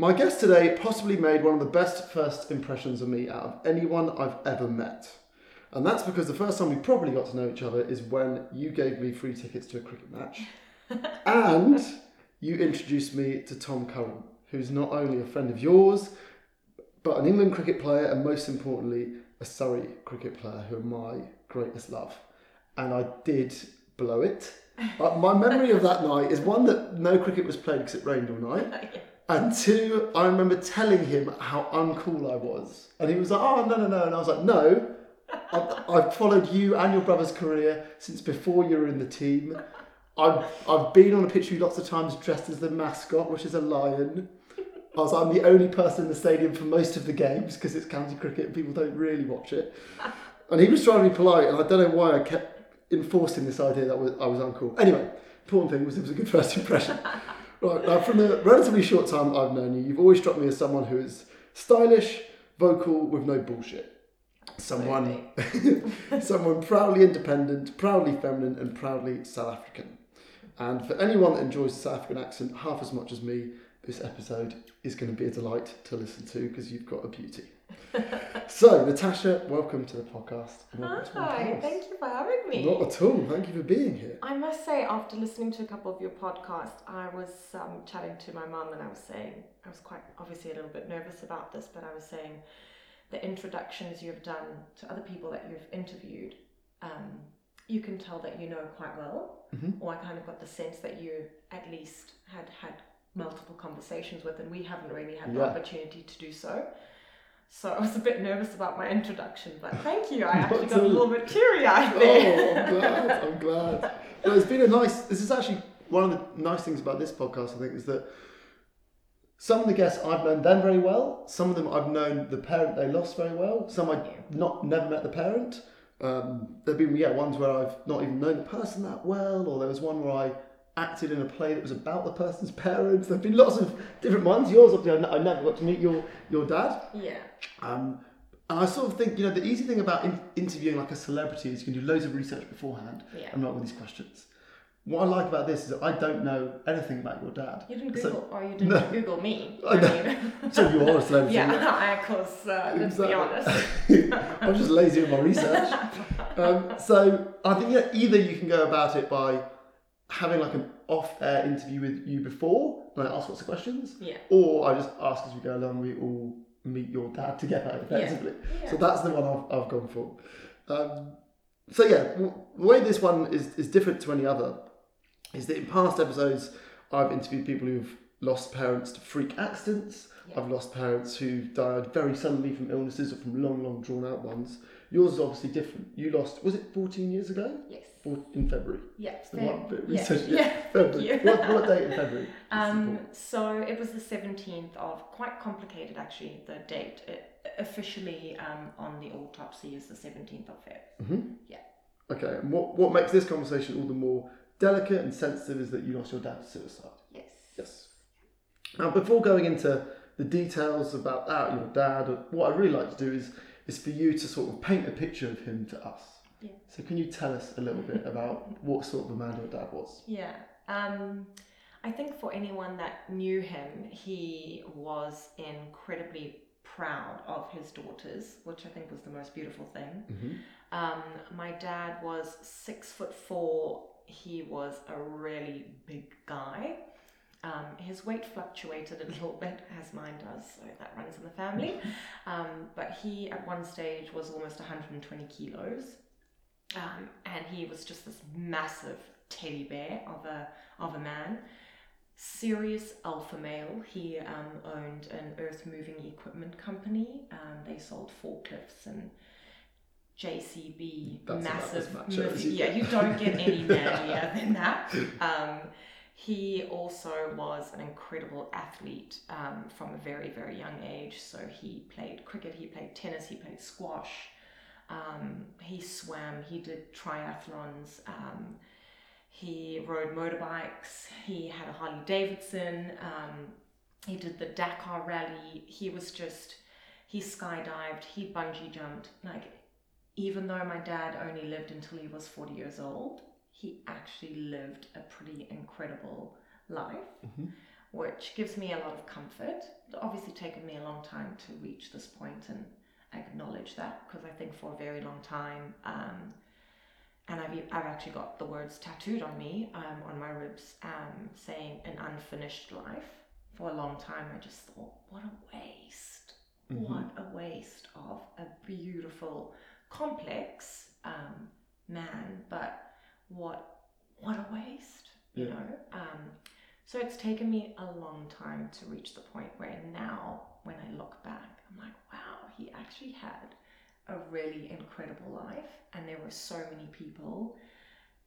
My guest today possibly made one of the best first impressions of me out of anyone I've ever met. And that's because the first time we probably got to know each other is when you gave me free tickets to a cricket match. and you introduced me to Tom Curran, who's not only a friend of yours, but an England cricket player and most importantly, a Surrey cricket player who are my greatest love. And I did blow it. My memory of that night is one that no cricket was played because it rained all night. And two, I remember telling him how uncool I was. And he was like, oh, no, no, no. And I was like, no, I've, I've followed you and your brother's career since before you were in the team. I've, I've been on a pitch with you lots of times dressed as the mascot, which is a lion. I was like, I'm the only person in the stadium for most of the games because it's county cricket and people don't really watch it. And he was trying to be polite, and I don't know why I kept enforcing this idea that I was uncool. Anyway, important thing was it was a good first impression. Right, now from the relatively short time I've known you, you've always struck me as someone who is stylish, vocal, with no bullshit. Someone, someone proudly independent, proudly feminine, and proudly South African. And for anyone that enjoys the South African accent half as much as me, this episode is going to be a delight to listen to because you've got a beauty. So, Natasha, welcome to the podcast. welcome to my Hi, house. thank you for having me. Not at all. Thank you for being here. I must say, after listening to a couple of your podcasts, I was um, chatting to my mum and I was saying, I was quite obviously a little bit nervous about this, but I was saying the introductions you've done to other people that you've interviewed, um, you can tell that you know quite well, Mhm. or I kind of got the sense that you at least had had multiple conversations with, and we haven't really had the opportunity to do so. So I was a bit nervous about my introduction, but thank you. I actually got a little bit teary eyed there. Oh. I'm glad. I'm glad. Well, it's been a nice. This is actually one of the nice things about this podcast. I think is that some of the guests I've known them very well. Some of them I've known the parent they lost very well. Some I not never met the parent. Um, there've been yeah ones where I've not even known the person that well, or there was one where I acted in a play that was about the person's parents. There've been lots of different ones. Yours, obviously, I n- I never got to meet your your dad. Yeah. Um, and I sort of think, you know, the easy thing about in- interviewing like a celebrity is you can do loads of research beforehand Yeah. and not with these questions. What I like about this is that I don't know anything about your dad. You didn't So- Google, or you didn't No. Google me. I mean, So you are a celebrity. yeah, I, of course, uh, let's be Exactly. honest. I'm just lazy with my research. Um, so I think yeah, either you can go about it by having like an off-air interview with you before, and I ask lots of questions, Yeah. or I just ask as we go along. We all meet your dad together, effectively. Yeah. So that's the one I've, I've gone for. Um, so yeah, w- the way this one is, is different to any other is that in past episodes I've interviewed people who've lost parents to freak accidents. Yeah. I've lost parents who died very suddenly from illnesses or from long, long drawn out ones. Yours is obviously different. You lost, was it 14 years ago? Yes. Or in February? Yeah. The fair. one bit of yeah. yeah. February. What, what date in February? Um, so it was the 17th of, quite complicated actually, the date. It, officially um, on the autopsy is the 17th of Feb. hmm Yeah. Okay, and what, what makes this conversation all the more delicate and sensitive is that you lost your dad to suicide. Yes. Yes. Now, before going into the details about that, your dad, what I'd really like to do is is for you to sort of paint a picture of him to us. Yeah. So, can you tell us a little bit about what sort of a man your dad was? Yeah. Um, I think for anyone that knew him, he was incredibly proud of his daughters, which I think was the most beautiful thing. Mm-hmm. Um, my dad was six foot four. He was a really big guy. Um, his weight fluctuated a little bit, as mine does, so that runs in the family. Um, but he, at one stage, was almost 120 kilos. Um, and he was just this massive teddy bear of a, of a man. Serious alpha male. He um, owned an earth moving equipment company. Um, they sold forklifts and JCB, That's massive. as macho as you yeah, you don't get any manlier than that. Um, he also was an incredible athlete um, from a very, very young age. So he played cricket, he played tennis, he played squash, um, he swam, he did triathlons, um, he rode motorbikes, he had a Harley Davidson, um, he did the Dakar rally. He was just, he skydived, he bungee jumped. Like, even though my dad only lived until he was 40 years old, he actually lived a pretty incredible life. Mhm. which gives me a lot of comfort. It's obviously taken me a long time to reach this point and acknowledge that because I think for a very long time, um, and I've, I've actually got the words tattooed on me, um, on my ribs, um, saying an unfinished life. For a long time, I just thought, what a waste. Mhm. What a waste of a beautiful, complex um, man, but what what a waste, you Yeah. know. Um, so it's taken me a long time to reach the point where now, when I look back, I'm like, wow, he actually had a really incredible life, and there were so many people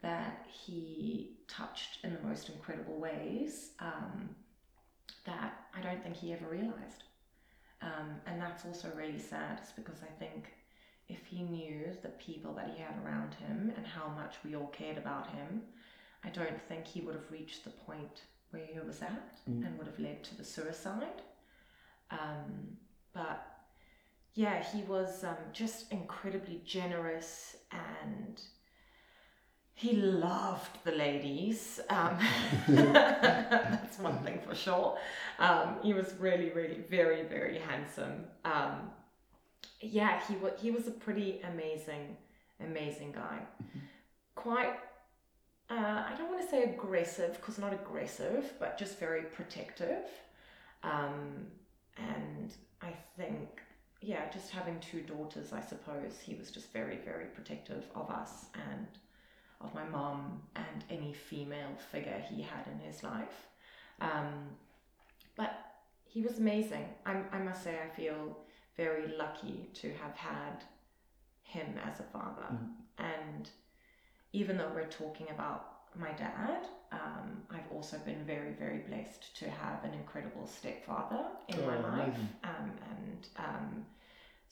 that he touched in the most incredible ways um, that I don't think he ever realized. Um, and that's also really sad, is because I think if he knew the people that he had around him and how much we all cared about him, I don't think he would have reached the point where he was at Mm. and would have led to the suicide. Um, but yeah, he was um, just incredibly generous and he loved the ladies. Um, that's one thing for sure. Um, he was really, really, very, very handsome. Um, yeah, he was. He was a pretty amazing, amazing guy. Quite. Uh, I don't want to say aggressive because not aggressive, but just very protective. Um, just having two daughters, I suppose he was just very, very protective of us and of my mom and any female figure he had in his life. Um, but he was amazing. I, I must say, I feel very lucky to have had him as a father. Mhm. And even though we're talking about my dad, um, I've also been very, very blessed to have an incredible stepfather in my Oh, life. Um, and um,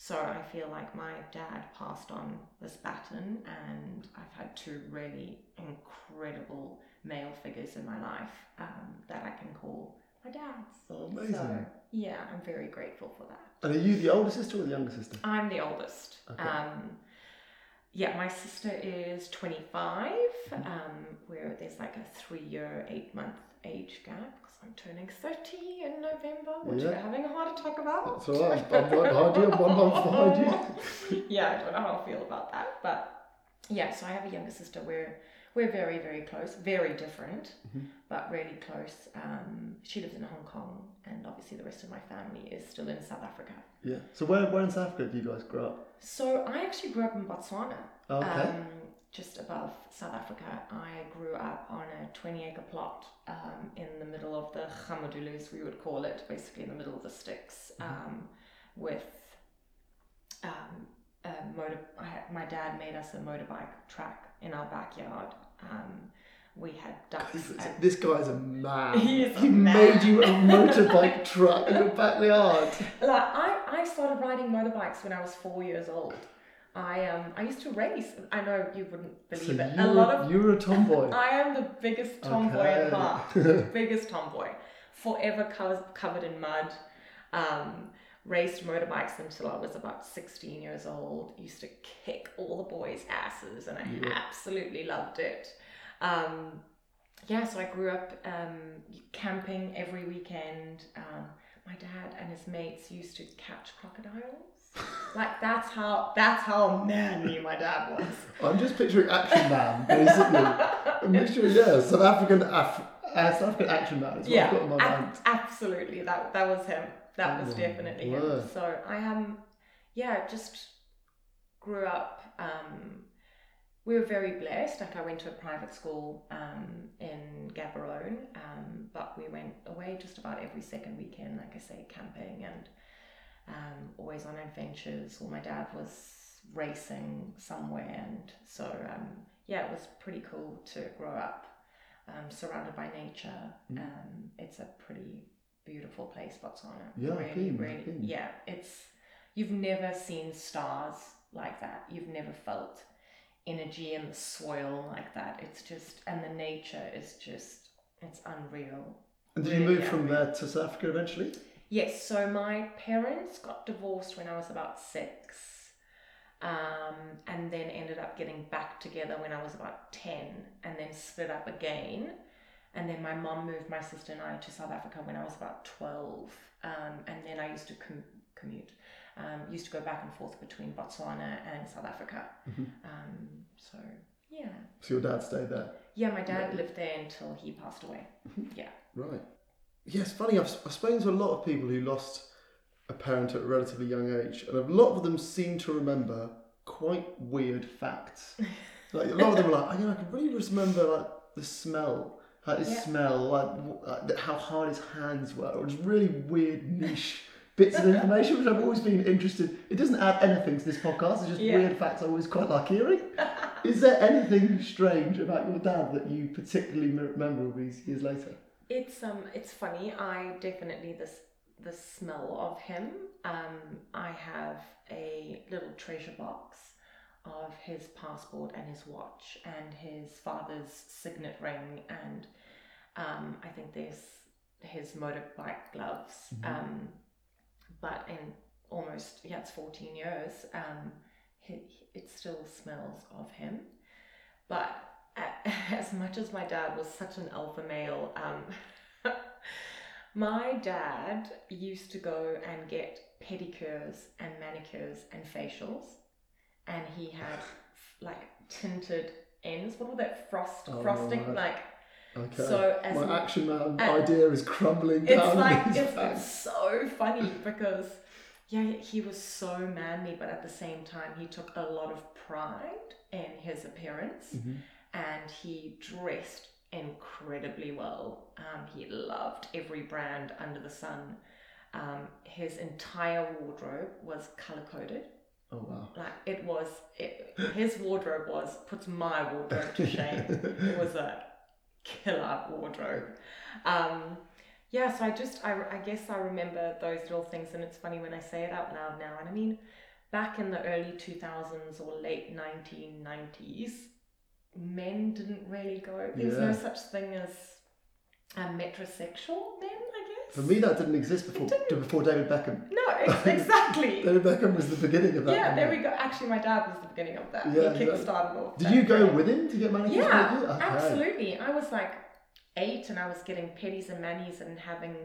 so I feel like my dad passed on this baton, and I've had two really incredible male figures in my life um, that I can call my dads. Oh, amazing. So, yeah, I'm very grateful for that. And are you the older sister or the younger sister? I'm the oldest. Okay. Um, yeah, my sister is 25, um, where there's like a three year, eight month age gap because I'm turning 30 in November, which Yeah. we're having a heart attack about. That's all right. I'm right behind you. One month behind you. yeah, I don't know how I feel about that, but yeah, so I have a younger sister. We're we're very very close, very different, Mhm. but really close. Um, she lives in Hong Kong, and obviously the rest of my family is still in South Africa. Yeah. So where, where in South Africa do you guys grow up? So I actually grew up in Botswana. Okay. Um, just above South Africa, I grew up on a 20 acre plot um, in the middle of the gramadoelas, we would call it, basically in the middle of the sticks, um, with um, a motor. Had, my dad made us a motorbike track in our backyard. Um, we had ducks. this guy's a man. He is a man. made you a motorbike truck in your backyard. Like I, I started riding motorbikes when I was four years old. I um I used to race. I know you wouldn't So believe it. you A lot of you were a tomboy. I am the biggest tomboy Okay. at heart. biggest tomboy. Forever co- covered in mud. Um, raced motorbikes until I was about 16 years old. Used to kick all the boys' asses and I Yeah. absolutely loved it. Um, yeah, so I grew up um, camping every weekend. Um, my dad and his mates used to catch crocodiles. Like that's how that's how manly my dad was. I'm just picturing Action Man, basically. a mixture, yeah, South African, Af- uh, South African Action Man is what I've got in my ab- mind. absolutely. That that was him. That was Oh, definitely him. So I um, yeah, just grew up. Um, we were very blessed. Like I went to a private school um, in Gaborone, um, but we went away just about every second weekend. Like I say, camping and um, always on adventures. Well, my dad was racing somewhere, and so um, yeah, it was pretty cool to grow up um, surrounded by nature. Mm. Um, it's a pretty beautiful place, Botswana. Yeah, really, been, really, been. yeah. It's you've never seen stars like that. You've never felt energy in the soil like that. It's just, and the nature is just, it's unreal. And did you really move from there to South Africa eventually? Yes, so my parents got divorced when I was about six, um, and then ended up getting back together when I was about 10, and then split up again. and then my mom moved my sister and I to South Africa when I was about 12. Um, and then I used to com- commute, um, used to go back and forth between Botswana and South Africa. Mhm. Um, so, yeah. So your dad stayed there. Yeah, my dad Yeah. lived there until he passed away. Yeah. Right. It's funny. I've, I've spoken to a lot of people who lost a parent at a relatively young age, and a lot of them seem to remember quite weird facts. Like a lot of them are like, oh, you know, I can really just remember like the smell, like his Yeah. smell, like, like how hard his hands were, or just really weird niche bits of information, which I've always been interested. It doesn't add anything to this podcast. It's just Yeah. weird facts I always quite like hearing. Is there anything strange about your dad that you particularly remember all these years later? It's um it's funny. I definitely this the smell of him. Um, I have a little treasure box of his passport and his watch and his father's signet ring and um, I think there's his motorbike gloves. Mhm. Um, but in almost yeah it's 14 years um, he, it still smells of him. But as much as my dad was such an alpha male, um, my dad used to go and get pedicures and manicures and facials, and he had like tinted ends. What was that frost Oh, frosting? right. Like Okay. so as My action man idea is crumbling it's down. like it's, facts. it's so funny because yeah he was so manly but at the same time he took a lot of pride in his appearance Mhm. And he dressed incredibly well um, he loved every brand under the sun um, his entire wardrobe was color coded Oh wow. like it was it, his wardrobe was puts my wardrobe to shame it was a killer wardrobe. Um, yeah, so I just, I, I guess I remember those little things, and it's funny when I say it out loud now. And I mean, back in the early 2000s or late 1990s, men didn't really go, There's was no such thing as um, metrosexual men, I guess. For me, that didn't exist before didn't. before David Beckham. No, ex- exactly. David Beckham was the beginning of that. yeah, there we go. Actually, my dad was the beginning of that. Yeah, he kickstarted off. Did you go with him to get manicures? Yeah. Okay. Absolutely. I was like eight and I was getting pedis and manis and having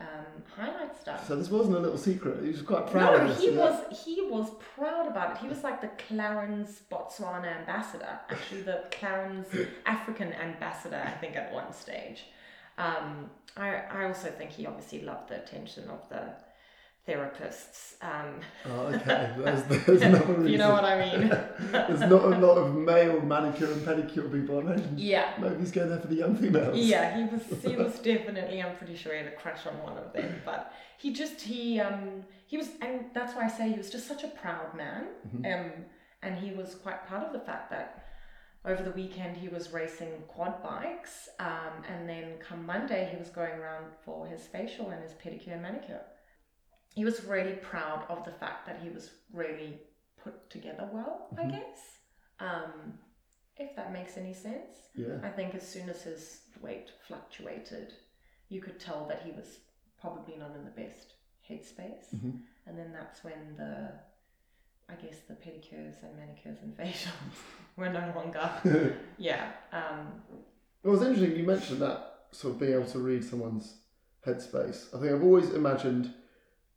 um, highlights done. So this wasn't a little secret. He was quite proud no, of this. he was he was proud about it. He was like the Clarins Botswana ambassador, actually the Clarins African ambassador, I think at one stage. Um, I I also think he obviously loved the attention of the therapists. Um, Oh, okay. There's, there's another reason. you know what I mean? There's not a lot of male manicure and pedicure people, I imagine. yeah. Maybe he's going there for the young females. Yeah, he was he was definitely I'm pretty sure he had a crush on one of them. But he just he um he was and that's why I say he was just such a proud man. Mhm. Um and he was quite proud of the fact that over the weekend he was racing quad bikes, um, and then come Monday he was going around for his facial and his pedicure and manicure. He was really proud of the fact that he was really put together well, I Mhm. guess. Um, if that makes any sense. Yeah. I think as soon as his weight fluctuated, you could tell that he was probably not in the best headspace. Mhm. And then that's when the, I guess, the pedicures and manicures and facials were no longer. Yeah. Um, It was interesting you mentioned that sort of being able to read someone's headspace. I think I've always imagined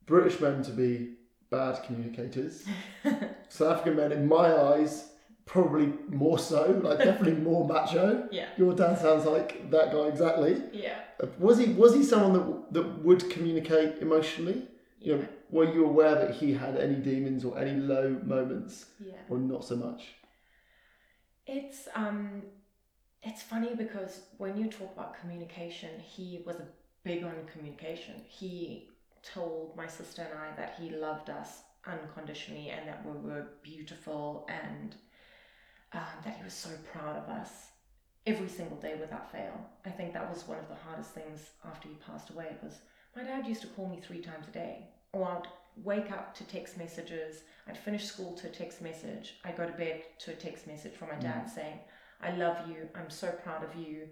British men to be bad communicators. South African men, in my eyes, probably more so, like definitely more macho. yeah. Your dad sounds like that guy exactly. Yeah. Uh, Was he was he someone that that would communicate emotionally? You know, were you aware that he had any demons or any low moments, Yeah. or not so much? It's um, it's funny because when you talk about communication, he was big on communication. He told my sister and I that he loved us unconditionally and that we were beautiful and um, that he was so proud of us every single day without fail. I think that was one of the hardest things after he passed away was my dad used to call me three times a day or I'd wake up to text messages I'd finish school to a text message. I'd go to bed to a text message from my dad saying, I love you. I'm so proud of you.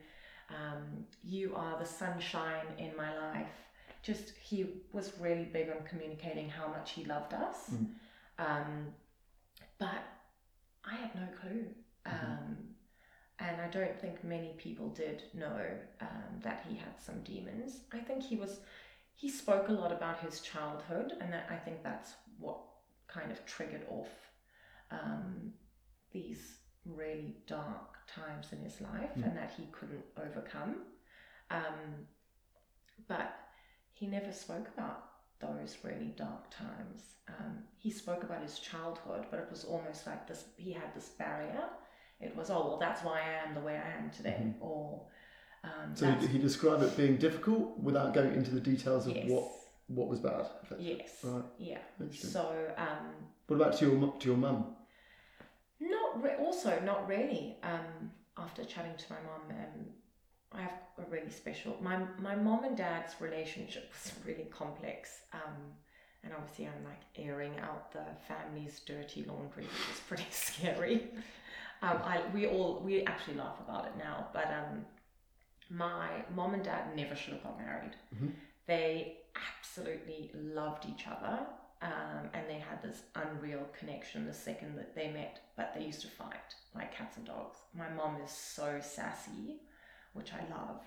Um, you are the sunshine in my life. Just, he was really big on communicating how much he loved us. Mm. Um, but I had no clue. Um, and I don't think many people did know um, that he had some demons. I think he was he spoke a lot about his childhood, and that, I think that's what kind of triggered off um, these really dark times in his life, Mm. and that he couldn't overcome. Um, but he never spoke about those really dark times. Um, he spoke about his childhood, but it was almost like this he had this barrier. It was, oh, well, that's why I am the way I am today. Mhm. Or, um, So he, he described it being difficult without going into the details of yes. what what was bad. Yes. Right. Yeah. So, um, What about to your to your mum? not re- also not really. Um, after chatting to my mum um, I have a really special. My my mom and dad's relationship was really complex. Um, and obviously, I'm like airing out the family's dirty laundry, which is pretty scary. Um, I we all we actually laugh about it now, but um, my mom and dad never should have got married. Mhm. They absolutely loved each other, um, and they had this unreal connection the second that they met. But they used to fight like cats and dogs. My mom is so sassy, which I love,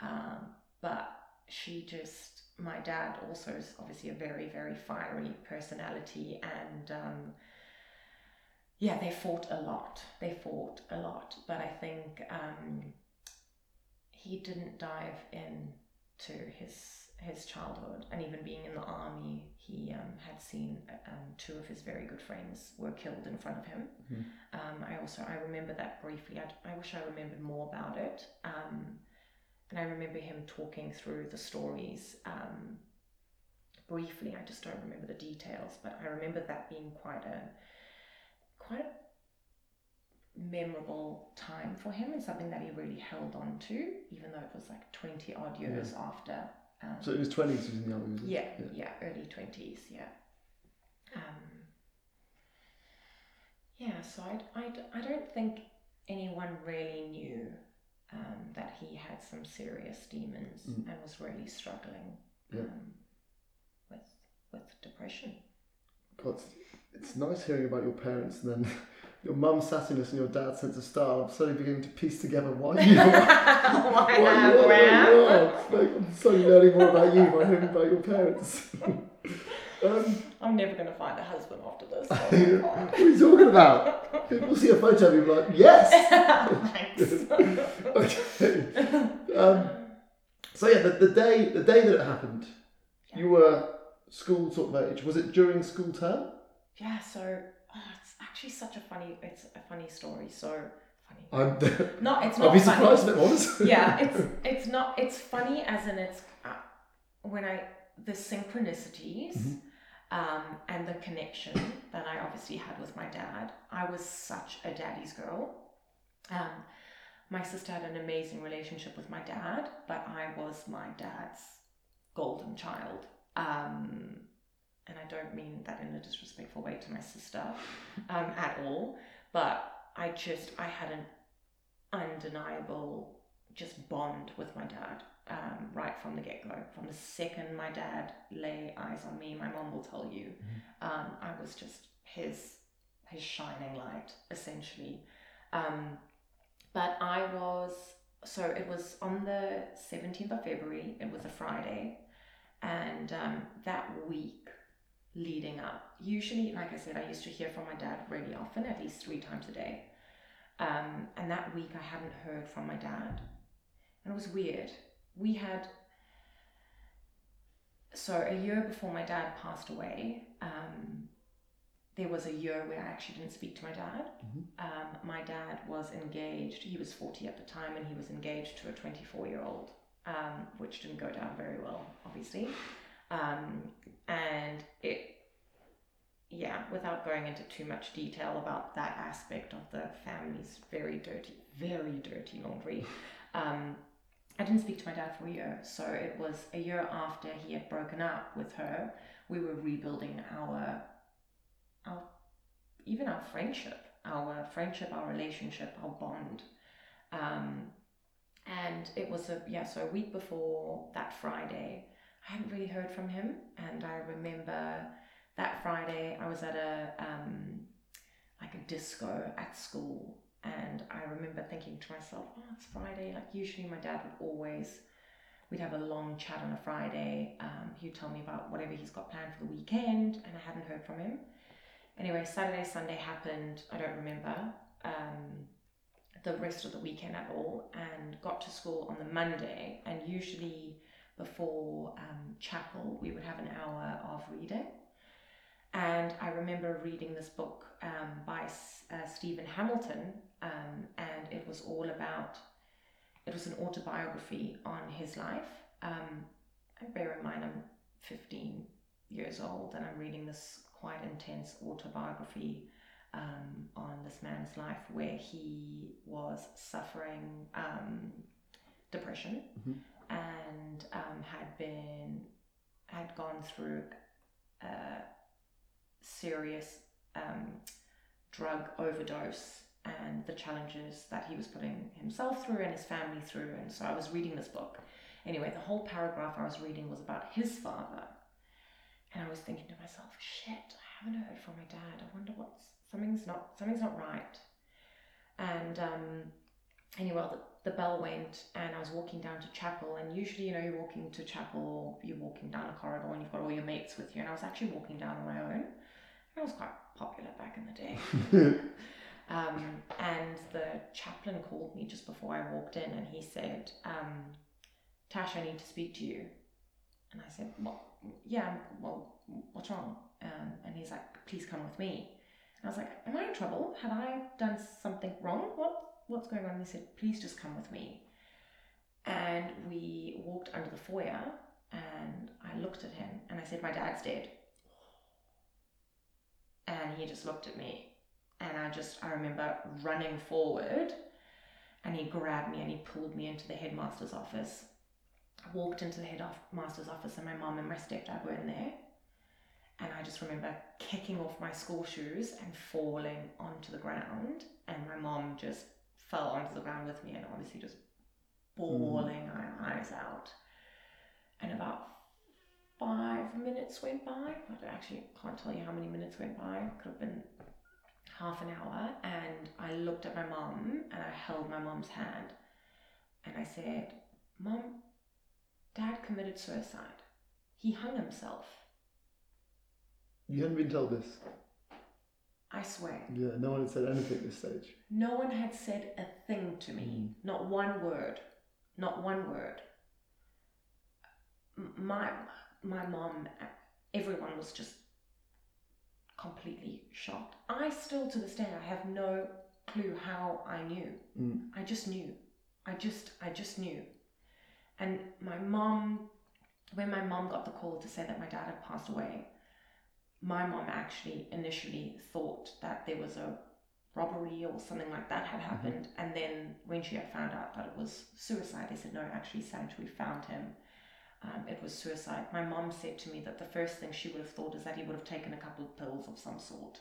um, but she just. My dad also is obviously a very very fiery personality, and um, yeah, they fought a lot. They fought a lot, but I think um, he didn't dive into his his childhood, and even being in the army, he um, had seen um, two of his very good friends were killed in front of him. Mhm. Um, I also I remember that briefly. I, I wish I remembered more about it. Um, and I remember him talking through the stories um, briefly. I just don't remember the details, but I remember that being quite a quite a memorable time for him and something that he really held on to, even though it was like 20 odd years after. Um, So in his twenties, he was in the army. Was he? yeah, yeah, early 20s, yeah. Um, yeah, so I, I, I don't think anyone really knew um, that he had some serious demons Mm. and was really struggling Yeah. um, with, with depression. God, it's, it's nice hearing about your parents and then your mum's sassiness and your dad's sense of style. I'm slowly beginning to piece together why you are. Why why you are the you are. Like I'm slowly learning more about you by hearing about your parents. um, I'm never going to find a husband after this. what Oh my God. are you talking about? People see a photo of you and be like, yes! Thanks. okay. Um, so yeah, the, the day the day that it happened, you were school sort of age. Was it during school term? Yeah, so it's actually such a funny. It's a funny story. So funny. No, it's not be funny. surprised if it was. yeah, it's it's not. It's funny as in it's uh, when I the synchronicities. Mhm. Um, and the connection that I obviously had with my dad. I was such a daddy's girl. Um, my sister had an amazing relationship with my dad, but I was my dad's golden child. Um, and I don't mean that in a disrespectful way to my sister um, at all, but I just, I had an undeniable just bond with my dad um, right from the get go. From the second my dad lay eyes on me, my mom will tell you, um, I was just his his shining light essentially. Um, but I was so it was on the seventeenth of February. It was a Friday, and um, that week leading up, usually, like I said, I used to hear from my dad really often, at least three times a day. Um, and that week, I hadn't heard from my dad, and it was weird. We had so a year before my dad passed away, um, there was a year where I actually didn't speak to my dad. Mhm. Um, my dad was engaged. He was forty at the time, and he was engaged to a twenty-four-year-old, um, which didn't go down very well, obviously. Um, and it yeah, without going into too much detail about that aspect of the family's very dirty, very dirty laundry, um, I didn't speak to my dad for a year. So it was a year after he had broken up with her, we were rebuilding our, our, even our friendship, our friendship, our relationship, our bond. Um, and it was a yeah, so a week before that Friday, I hadn't really heard from him, and I remember that Friday I was at a um, like a disco at school, and I remember thinking to myself, oh, it's Friday. Like, usually my dad would always, we'd have a long chat on a Friday. Um, he'd tell me about whatever he's got planned for the weekend, and I hadn't heard from him. Anyway, Saturday, Sunday happened. I don't remember um, the rest of the weekend at all, and got to school on the Monday. And usually, before um, chapel, we would have an hour of reading. And I remember reading this book um, by uh, Stephen Hamilton, um, and it was all about, it was an autobiography on his life. Um, and bear in mind, I'm 15 years old and I'm reading this quite intense autobiography um, on this man's life where he was suffering um, depression Mhm. And um, had been, had gone through a serious um, drug overdose and the challenges that he was putting himself through and his family through. And so I was reading this book. Anyway, the whole paragraph I was reading was about his father. And I was thinking to myself, shit, I haven't heard from my dad. I wonder what's something's not something's not right. And um, anyway, the, the bell went and I was walking down to chapel. And usually, you know, you're walking to chapel, you're walking down a corridor and you've got all your mates with you. And I was actually walking down on my own. I was quite popular back in the day. Um, and the chaplain called me just before I walked in and he said, um, Tash, I need to speak to you. And I said, Well, yeah, well, what's wrong? Um, and he's like, Please come with me. And I was like, Am I in trouble? Have I done something wrong? What What's going on? And he said, Please just come with me. And we walked under the foyer and I looked at him and I said, My dad's dead. And he just looked at me and I just I remember running forward and he grabbed me and he pulled me into the headmaster's office. I walked into the headmaster's office and my mom and my stepdad were in there. And I just remember kicking off my school shoes and falling onto the ground. And my mom just fell onto the ground with me and obviously just mm-hmm. bawling her eyes out. And about five minutes went by. I actually can't tell you how many minutes went by. Could have been half an hour and I looked at my mum and I held my mum's hand and I said, Mum, Dad committed suicide. He hung himself. You hadn't been told this. I swear. Yeah, no one had said anything at this stage. No one had said a thing to me. Not one word. Not one word. My my mom, everyone was just completely shocked. I still to this day I have no clue how I knew. Mm. I just knew. I just I just knew. And my mom when my mom got the call to say that my dad had passed away, my mom actually initially thought that there was a robbery or something like that had happened. And then when she had found out that it was suicide, they said, no, actually, Sandra, we found him. Um, it was suicide. My mom said to me that the first thing she would have thought is that he would have taken a couple of pills of some sort.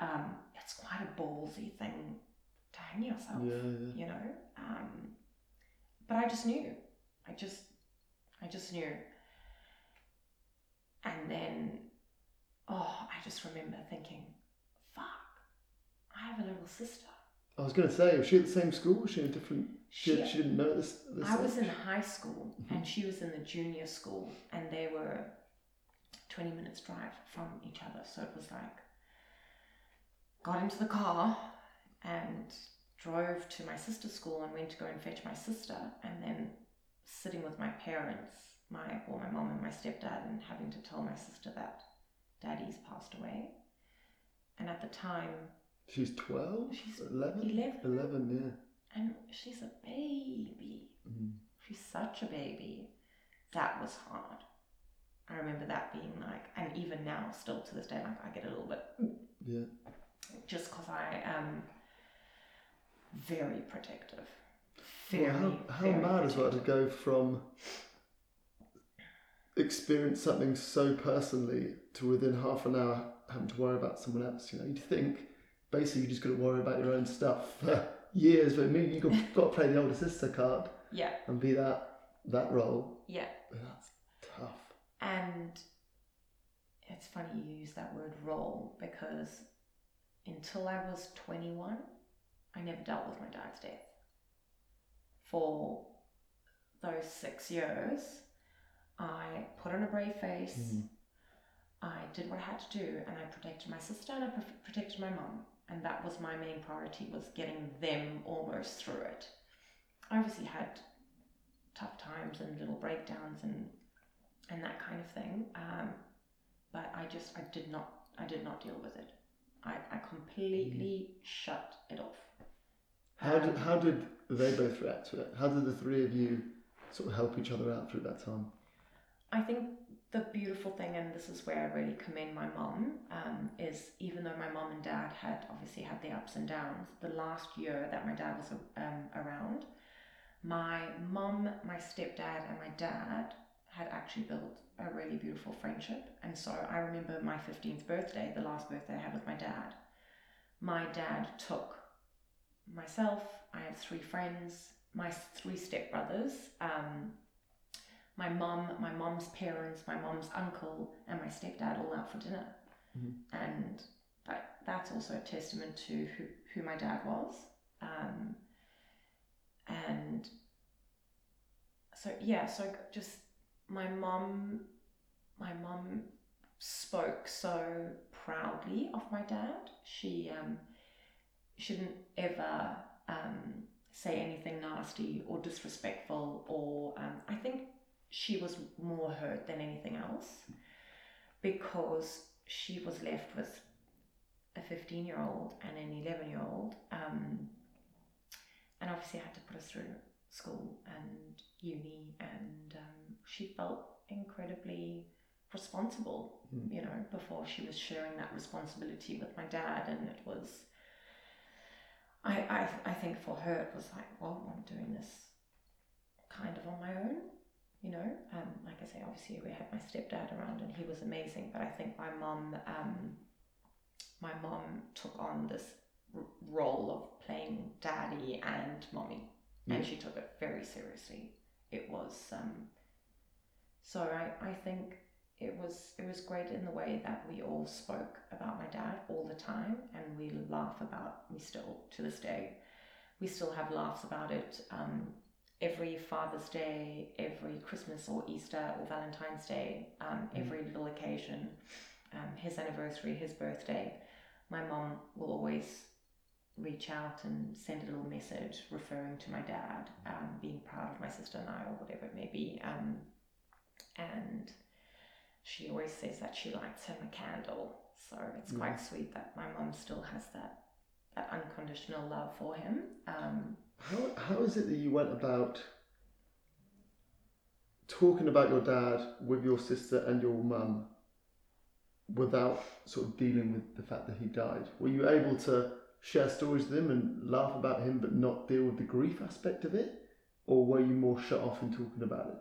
Um, it's quite a ballsy thing to hang yourself, Yeah, yeah. you know. Um, but I just knew. I just, I just knew. And then, oh, I just remember thinking, fuck, I have a little sister. I was going to say, was she at the same school? Was she in a different? She, She- she didn't know this. this I was in high school mm-hmm. and she was in the junior school, and they were 20 minutes drive from each other. So it was like, got into the car and drove to my sister's school and went to go and fetch my sister, and then sitting with my parents, my well, my mom and my stepdad, and having to tell my sister that daddy's passed away. And at the time, She's 12? She's 11? 11. 11, yeah. and she's a baby. Mm. She's such a baby. That was hard. I remember that being like, and even now, still to this day, like I get a little bit Yeah. just because I am very protective. Very, Well, how, how very mad is that to go from experience something so personally to within half an hour having to worry about someone else? You know, you'd think basically you just got to worry about your own stuff for years, but maybe you got, got to play the older sister card Yeah, and be that that role. yeah. That's tough. And it's funny you use that word role because until I was 21, I never dealt with my dad's death. For those six years, I put on a brave face. Mm. I did what I had to do, and I protected my sister and I pro- protected my mum, and that was my main priority was getting them almost through it. I obviously had tough times and little breakdowns and and that kind of thing, um, but I just I did not I did not deal with it. I, I completely shut it off. How did Um, how did they both react to it? How did the three of you sort of help each other out through that time? I think the beautiful thing, and this is where I really commend my mum, um, is even though my mum and dad had obviously had their ups and downs, the last year that my dad was um, around, my mum, my stepdad, and my dad had actually built a really beautiful friendship. And so I remember my 15th birthday, the last birthday I had with my dad. My dad took myself, I have three friends, my three stepbrothers, um, my mum, my mom's parents, my mom's uncle, and my stepdad all out for dinner. Mhm. And that, that's also a testament to who, who my dad was. Um, and so, yeah, so just my mum, my mum spoke so proudly of my dad. She um, shouldn't ever um, say anything nasty or disrespectful, or um, I think she was more hurt than anything else because she was left with a 15 year old and an 11 year old, um, and obviously I had to put us through school and uni, and um, she felt incredibly responsible, Mm. you know, before she was sharing that responsibility with my dad, and it was. I, I, I think for her it was like, well, I'm doing this kind of on my own, you know. Um, like I say, obviously we had my stepdad around and he was amazing, but I think my mum, um, my mum took on this r- role of playing daddy and mommy, and she took it very seriously. It was um, so I, I think it was it was great in the way that we all spoke about my dad all the time and we laugh about we still to this day we still have laughs about it um, every father's day every christmas or easter or valentine's day um, Mm. every little occasion um, his anniversary his birthday my mom will always reach out and send a little message referring to my dad um, being proud of my sister and i or whatever it may be um, and she always says that she lights him a candle. So it's quite sweet that my mum still has that that unconditional love for him. Um, How how is it that you went about talking about your dad with your sister and your mum without sort of dealing with the fact that he died? Were you able to share stories with him and laugh about him but not deal with the grief aspect of it? Or were you more shut off in talking about it?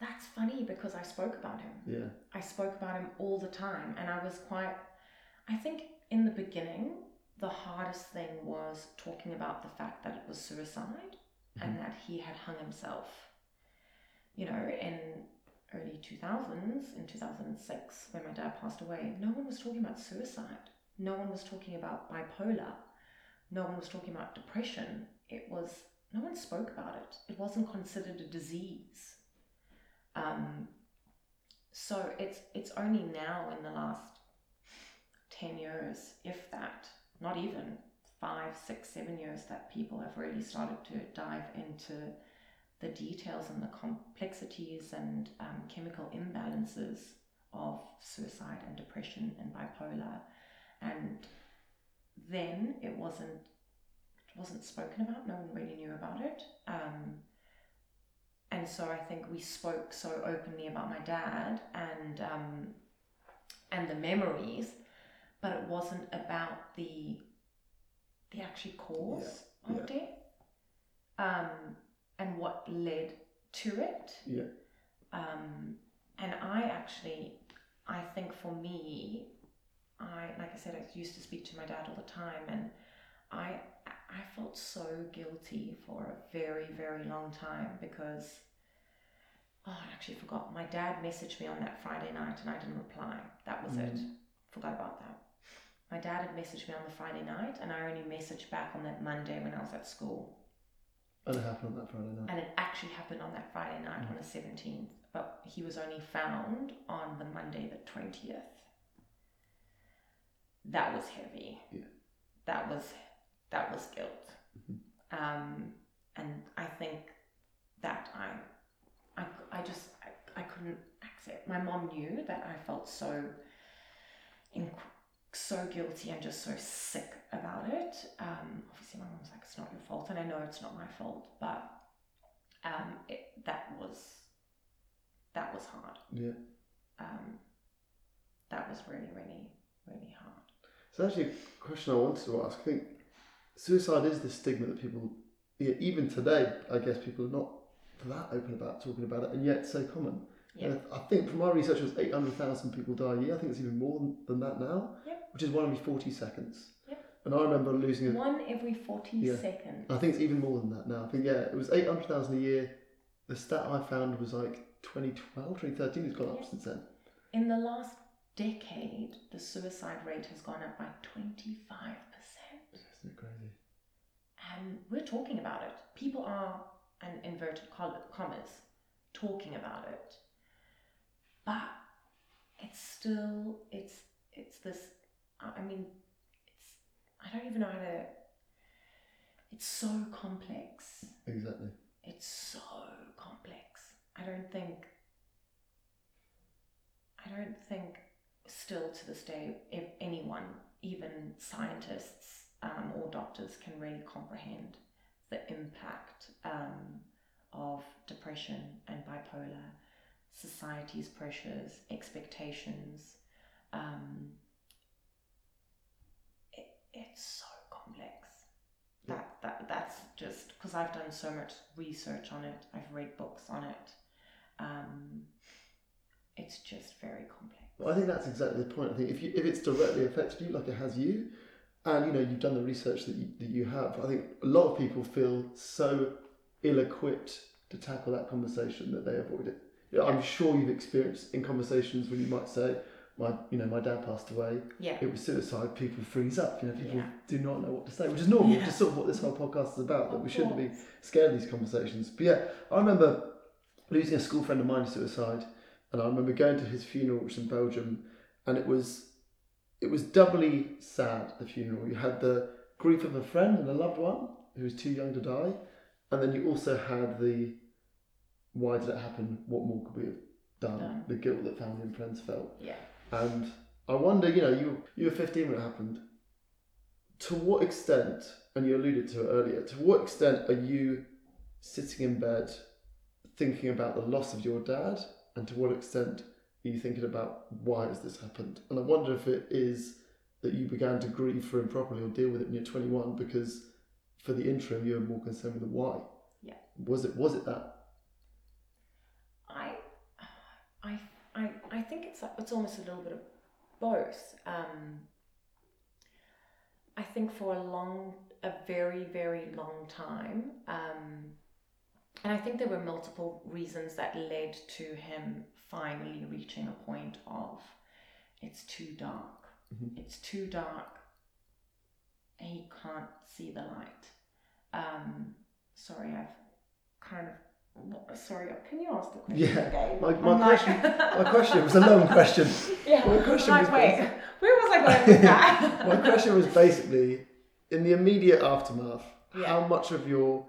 that's funny because I spoke about him. Yeah. I spoke about him all the time, and I was quite. I think in the beginning, the hardest thing was talking about the fact that it was suicide and that he had hung himself. You know, in early 2000s, in 2006, when my dad passed away, no one was talking about suicide. No one was talking about bipolar. No one was talking about depression. It was, no one spoke about it. It wasn't considered a disease. Um, so it's it's only now in the last ten years, if that, not even five, six, seven years, that people have really started to dive into the details and the complexities and um, chemical imbalances of suicide and depression and bipolar, and then it wasn't it wasn't spoken about. No one really knew about it. Um, and so I think we spoke so openly about my dad and um, and the memories, but it wasn't about the the actual cause Yeah, of death um, and what led to it. Yeah. Um, and I actually, I think for me, I like I said, I used to speak to my dad all the time, and I I felt so guilty for a very very long time because oh I actually forgot my dad messaged me on that Friday night and I didn't reply. That was it. Mm. Forgot about that. My dad had messaged me on the Friday night, and I only messaged back on that Monday when I was at school. And it happened on that Friday night. And it actually happened on that Friday night on the 17th, but he was only found on the Monday, the 20th. That was heavy. Yeah. That was that was guilt. Mhm. Um, and I think that I, I, I just I, I couldn't accept. My mom knew that I felt so, inc- so guilty and just so sick about it. Um, obviously, my mom's like, "It's not your fault," and I know it's not my fault, but um, it, that was that was hard. Yeah. Um, that was really, really, really hard. So actually, a question I wanted to ask. I think suicide is the stigma that people, yeah, even today, I guess people are not that open about talking about it, and yet so common. Yeah. And I think from my research, it was 800,000 people die a year. I think it's even more than, than that now, Yep. Which is one every 40 seconds. Yep. And I remember losing a One every forty Yeah. seconds. I think it's even more than that now. I think, yeah, it was 800,000 a year. The stat I found was like 2012, 2013, it's gone up since then. In the last decade, the suicide rate has gone up by 25%. Isn't it crazy? And we're talking about it. People are, and inverted commas, talking about it. But it's still, it's, it's this, I mean, it's, I don't even know how to, it's so complex. Exactly. It's so complex. I don't think. I don't think still to this day, if anyone, even scientists um, or doctors, can really comprehend the impact um, of depression and bipolar, society's pressures, expectations. Um, it's so complex. Yeah. That, that that's just because I've done so much research on it. I've read books on it. Um, it's just very complex. Well, I think that's exactly the point. I think if you if it's directly affected you, like it has you, and you know you've done the research that you, that you have, I think a lot of people feel so ill-equipped to tackle that conversation that they avoid it. You know, I'm sure you've experienced in conversations when you might say, "My, you know, my dad passed away. Yeah. It was suicide." People freeze up. You know, people Yeah. do not know what to say, which is normal. Yeah. Which is sort of what this whole podcast is about. That we shouldn't be scared of these conversations. But yeah, I remember losing a school friend of mine to suicide, and I remember going to his funeral, which was in Belgium, and it was it was doubly sad. The funeral. You had the grief of a friend and a loved one who was too young to die, and then you also had the why did it happen? What more could we have done? Done. The guilt that family and friends felt. Yeah. And I wonder, you know, you you were 15 when it happened. To what extent, and you alluded to it earlier, to what extent are you sitting in bed thinking about the loss of your dad, and to what extent are you thinking about why has this happened? And I wonder if it is that you began to grieve for him properly or deal with it when you're 21 because for the interim you're more concerned with the why. Yeah. Was it was it that? I, I, I, think it's it's almost a little bit of both. Um, I think for a long, a very very long time, um, and I think there were multiple reasons that led to him finally reaching a point of, it's too dark. Mhm. It's too dark. And he can't see the light. Um, sorry, I've kind of. Sorry, can you ask the question Yeah, again? my- my I'm like- question- My question was a long question. yeah, my question like, was wait, basic. where was I going with that? My question was basically in the immediate aftermath, Yeah. how much of your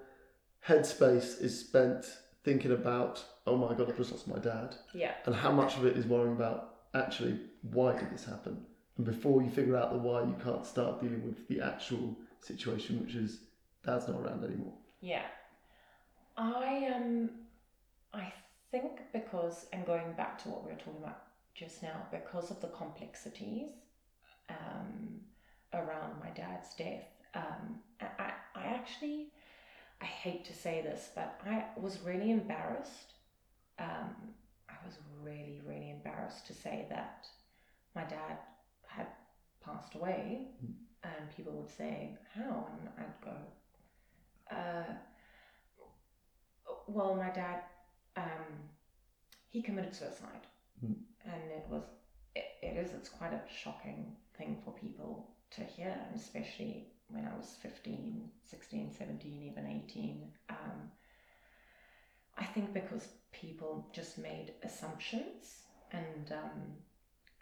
headspace is spent thinking about, oh my god, I've just lost my dad, yeah, and how much of it is worrying about actually why did this happen? And before you figure out the why, you can't start dealing with the actual situation, which is dad's not around anymore. yeah. I um, I think because and going back to what we were talking about just now, because of the complexities um, around my dad's death, um, I, I, I actually, I hate to say this, but I was really embarrassed. Um, I was really, really embarrassed to say that my dad had passed away, and people would say, "How?" and I'd go, uh, "Well, my dad, um, he committed suicide, Hmm. and it was, it, it is, it's quite a shocking thing for people to hear, and especially when I was 15, 16, 17, even 18. Um, I think because people just made assumptions, and um,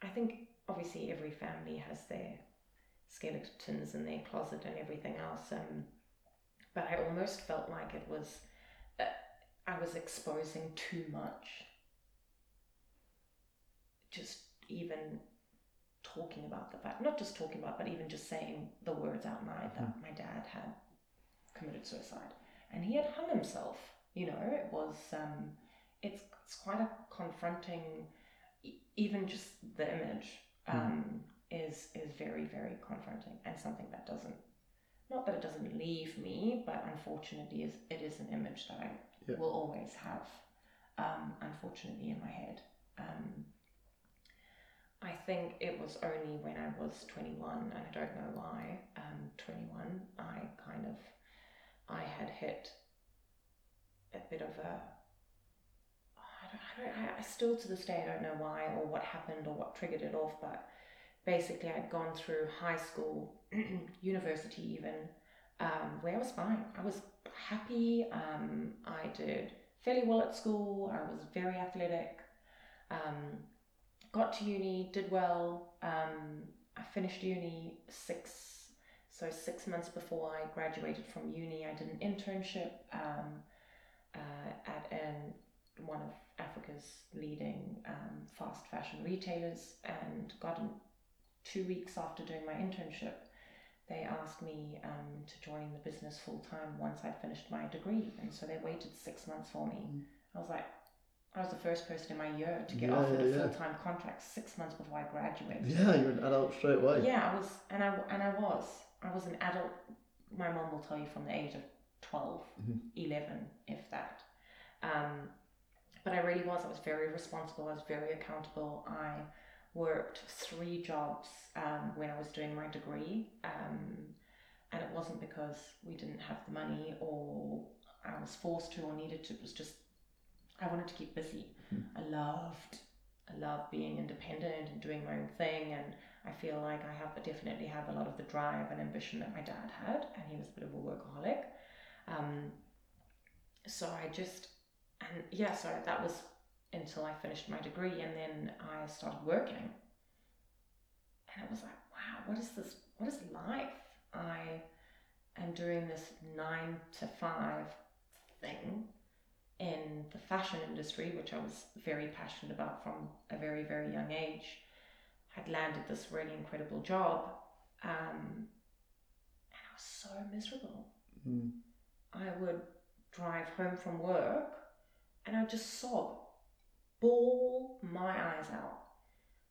I think obviously every family has their skeletons in their closet and everything else. Um, but I almost felt like it was, I was exposing too much. Just even talking about the fact, not just talking about, but even just saying the words out loud that my dad had committed suicide and he had hung himself. You know, it was, um, it's, it's quite a confronting, even just the image um, is is very very confronting and something that doesn't, not that it doesn't leave me, but unfortunately is it is an image that I Yeah. will always have, um, unfortunately in my head. Um, I think it was only when I was 21, and I don't know why, um, 21, I kind of, I had hit a bit of a, I don't, I, don't, I, still to this day I don't know why or what happened or what triggered it off, but basically I'd gone through high school, university even, um, where I was fine. I was happy. Um, I did fairly well at school. I was very athletic. Um, got to uni, did well. Um, I finished uni six, so six months before I graduated from uni, I did an internship um, uh, at an one of Africa's leading um, fast fashion retailers, and got two weeks after doing my internship. They asked me um, to join the business full time once I'd finished my degree, and so they waited six months for me. Mm. I was like, I was the first person in my year to get Yeah, offered yeah, a full time contract six months before I graduated. Yeah, you're an adult straight away. Yeah, I was, and I and I was, I was an adult. My mom will tell you from the age of 12, Mhm. 11, if that. Um, but I really was. I was very responsible. I was very accountable. I worked three jobs um, when I was doing my degree, um, and it wasn't because we didn't have the money or I was forced to or needed to. It was just I wanted to keep busy. Mhm. I loved, I loved being independent and doing my own thing, and I feel like I have definitely have a lot of the drive and ambition that my dad had, and he was a bit of a workaholic. Um, so I just, and yeah, so that was until I finished my degree, and then I started working, and I was like, wow, what is this? What is life? I am doing this nine to five thing in the fashion industry, which I was very passionate about from a very, very young age, had landed this really incredible job. Um, and I was so miserable. Mm. I would drive home from work and I would just sob, bawl my eyes out.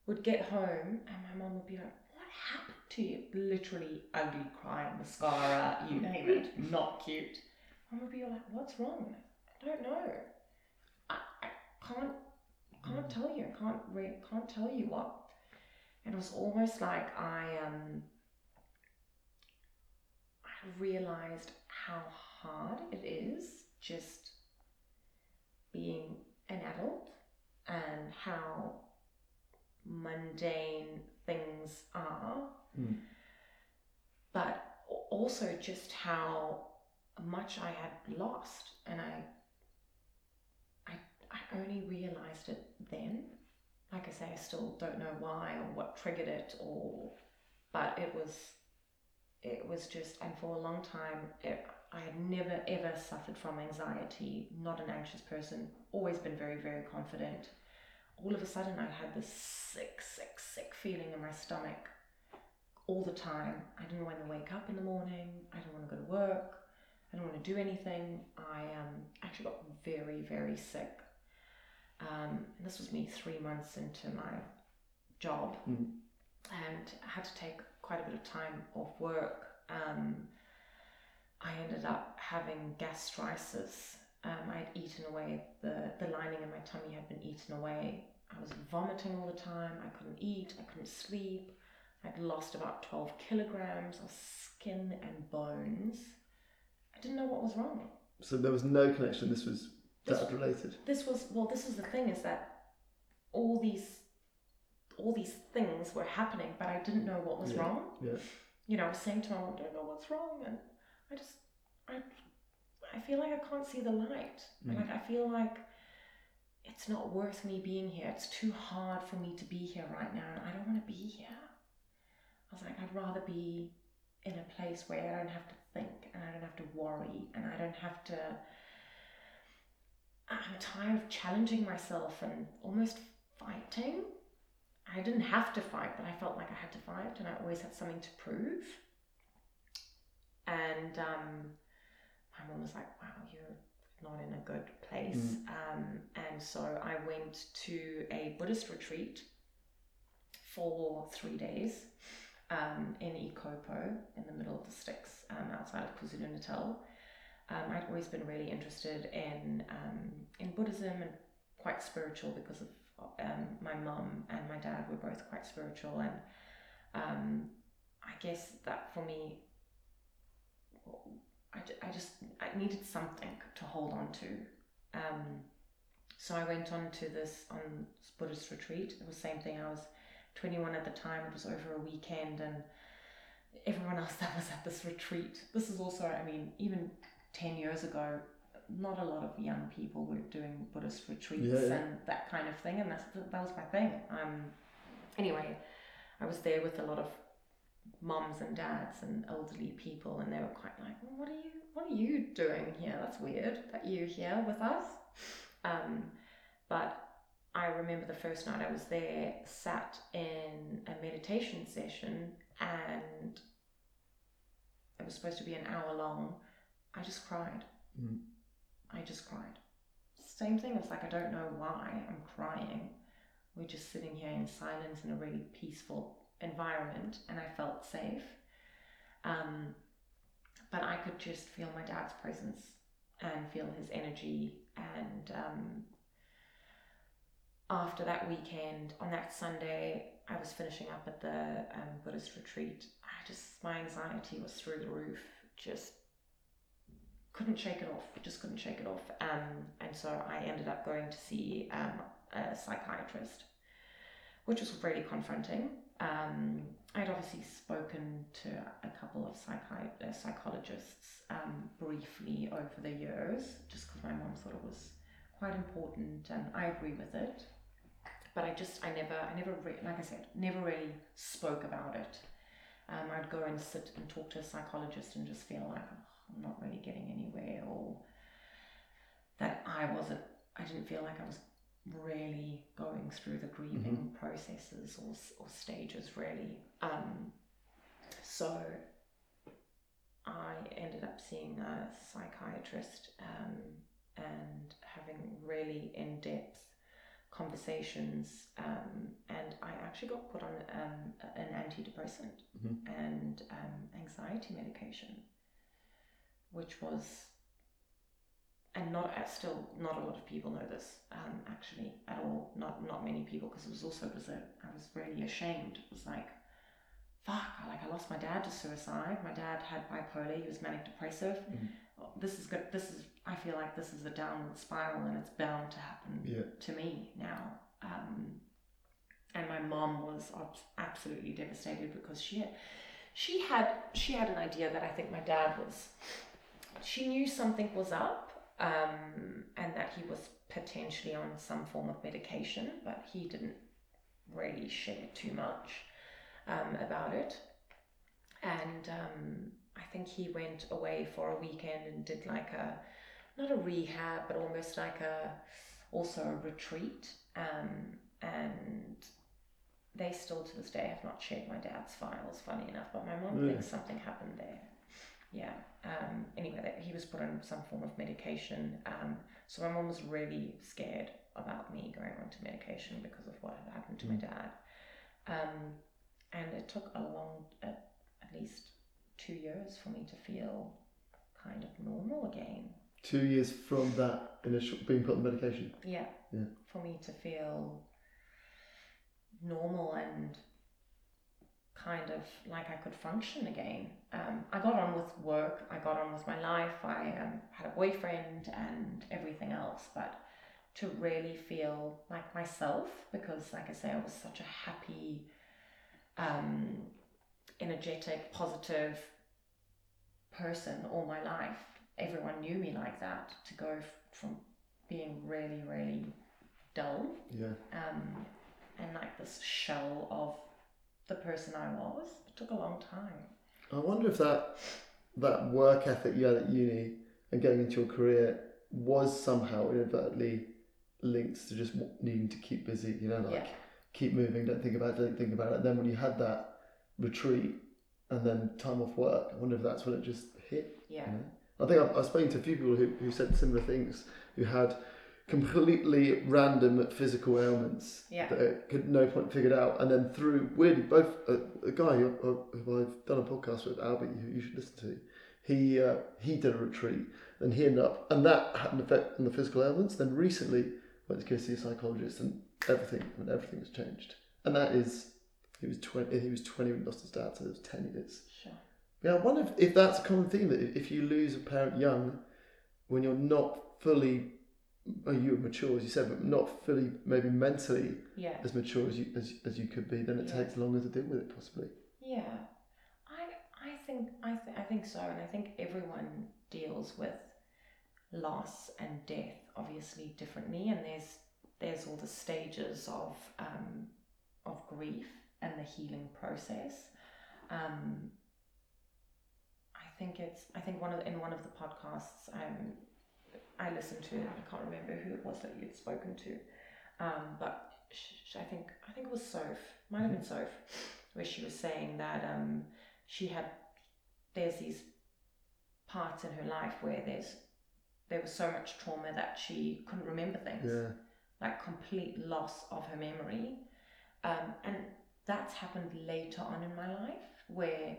Would get home and my mom would be like, What happened to you? Literally ugly crying, mascara, you name it, not cute. Mom would be like, What's wrong? I don't know. I, I can't can't tell you. I can't re- can't tell you what. And it was almost like I um I realized how hard it is just being an adult and how mundane things are. Mm. But also just how much I had lost and I I I only realized it then. Like I say, I still don't know why or what triggered it or but it was it was just and for a long time it, I had never ever suffered from anxiety, not an anxious person, always been very, very confident. All of a sudden I had this sick, sick, sick feeling in my stomach all the time. I didn't want to wake up in the morning, I didn't want to go to work, I didn't want to do anything. I um, actually got very, very sick. Um, and this was me three months into my job, Mhm. and I had to take quite a bit of time off work. Um, I ended up having gastritis. Um, I had eaten away, the, the lining in my tummy had been eaten away. I was vomiting all the time. I couldn't eat, I couldn't sleep. I'd lost about 12 kilograms of skin and bones. I didn't know what was wrong. So there was no connection. This was This- dad related. This was, well, this was the thing is that all these, all these things were happening, but I didn't know what was Yeah. wrong. Yeah. You know, I was saying to my mom, I don't know what's wrong, and I just, I, I feel like I can't see the light. Mm. Like I feel like it's not worth me being here. It's too hard for me to be here right now, and I don't want to be here. I was like, I'd rather be in a place where I don't have to think and I don't have to worry and I don't have to. I'm tired of challenging myself and almost fighting. I didn't have to fight, but I felt like I had to fight and I always had something to prove. And um, my mom was like, wow, you're not in a good place. Um, and so I went to a Buddhist retreat for three days um, in Ixopo in the middle of the sticks um, outside of KwaZulu Natal. Um, I'd always been really interested in um, in Buddhism and quite spiritual because of um, my mum and my dad were both quite spiritual, and um, I guess that for me, I, I just I needed something to hold on to. Um, so I went on to this on Buddhist retreat. It was the same thing. I was 21 at the time. It was over a weekend, and everyone else that was at this retreat. This is also, I mean, even 10 years ago, not a lot of young people were doing Buddhist retreats Yeah, yeah. and that kind of thing, and that's that was my thing. Um, anyway, I was there with a lot of moms and dads and elderly people, and they were quite like, well, "What are you? What are you doing here? That's weird that you're here with us." Um, but I remember the first night I was there, sat in a meditation session, and it was supposed to be an hour long. I just cried. Mm. I just cried. Same thing. It's like I don't know why I'm crying. We're just sitting here in silence in a really peaceful environment, and I felt safe. Um, but I could just feel my dad's presence and feel his energy. And um, after that weekend, on that Sunday, I was finishing up at the um, Buddhist retreat. I just, my anxiety was through the roof. Just couldn't shake it off. Just couldn't shake it off. Um, and so I ended up going to see um, a psychiatrist, which was really confronting. Um, I'd obviously spoken to a couple of psychi- uh, psychologists um, briefly over the years, just because my mom thought it was quite important, and I agree with it. But I just, I never, I never, re- like I said, never really spoke about it. Um, I'd go and sit and talk to a psychologist and just feel like oh, I'm not really getting anywhere, or that I wasn't, I didn't feel like I was really going through the grieving processes or, or stages really. Um, so I ended up seeing a psychiatrist um, and having really in depth conversations. Um, and I actually got put on um, an antidepressant Mhm. and um, anxiety medication, which was and not uh, still not a lot of people know this um, actually at all. Not not many people because it was also was a, I was really ashamed. It was like fuck like I lost my dad to suicide. My dad had bipolar he was manic depressive. Mhm. this is good this is I feel like this is a downward spiral and it's bound to happen Yeah. to me now. Um, and my mom was abs- absolutely devastated because she had she had she had an idea that I think my dad was. She knew something was up um, and that he was potentially on some form of medication, but he didn't really share too much um, about it. And um, I think he went away for a weekend and did like a not a rehab, but almost like a also a retreat. Um, and they still to this day have not shared my dad's files, funny enough, but my mom Really? thinks something happened there. Yeah. Um, anyway, that he was put on some form of medication. Um, so my mom was really scared about me going onto medication because of what had happened to my Mm. dad. Um, and it took a long, at, at least two years for me to feel kind of normal again. Two years from that initial being put on medication. Yeah. Yeah. For me to feel normal and kind of like I could function again. Um, I got on with work, I got on with my life, I um, had a boyfriend and everything else, but to really feel like myself because, like I say, I was such a happy, um, energetic, positive person all my life. Everyone knew me like that. To go f- from being really, really dull Yeah. um, and like this shell of the person I was, it took a long time. I wonder if that that work ethic you had at uni and going into your career was somehow inadvertently linked to just needing to keep busy. You know, like yeah. keep moving, don't think about it, don't think about it. And then when you had that retreat and then time off work, I wonder if that's when it just hit. Yeah. You know? I think I've, I've spoken to a few people who, who said similar things, who had completely random physical ailments Yeah. that I could no point figured out, and then through weirdly both a, a guy who, who I've done a podcast with, Albie, who you should listen to, he uh, he did a retreat, and he ended up, and that had an effect on the physical ailments. Then recently went to go see a psychologist, and everything, and everything has changed. And that is, he was twenty, he was twenty when he lost his dad, so it was ten years. Sure. Yeah, I wonder if, if that's a common theme that if you lose a parent young, when you're not fully, well, you were mature as you said, but not fully maybe mentally Yeah. as mature as you as, as you could be, then it Yeah. takes longer to deal with it possibly. Yeah. I I think I th- I think so, and I think everyone deals with loss and death obviously differently, and there's there's all the stages of um, of grief and the healing process. Um, I think it's I think one of the, in one of the podcasts um, I listened to I can't remember who it was that you'd spoken to, um, but sh- sh- I think I think it was Soph might have been Soph where she was saying that um, she had there's these parts in her life where there's there was so much trauma that she couldn't remember things. Yeah. like complete loss of her memory. Um, and that's happened later on in my life where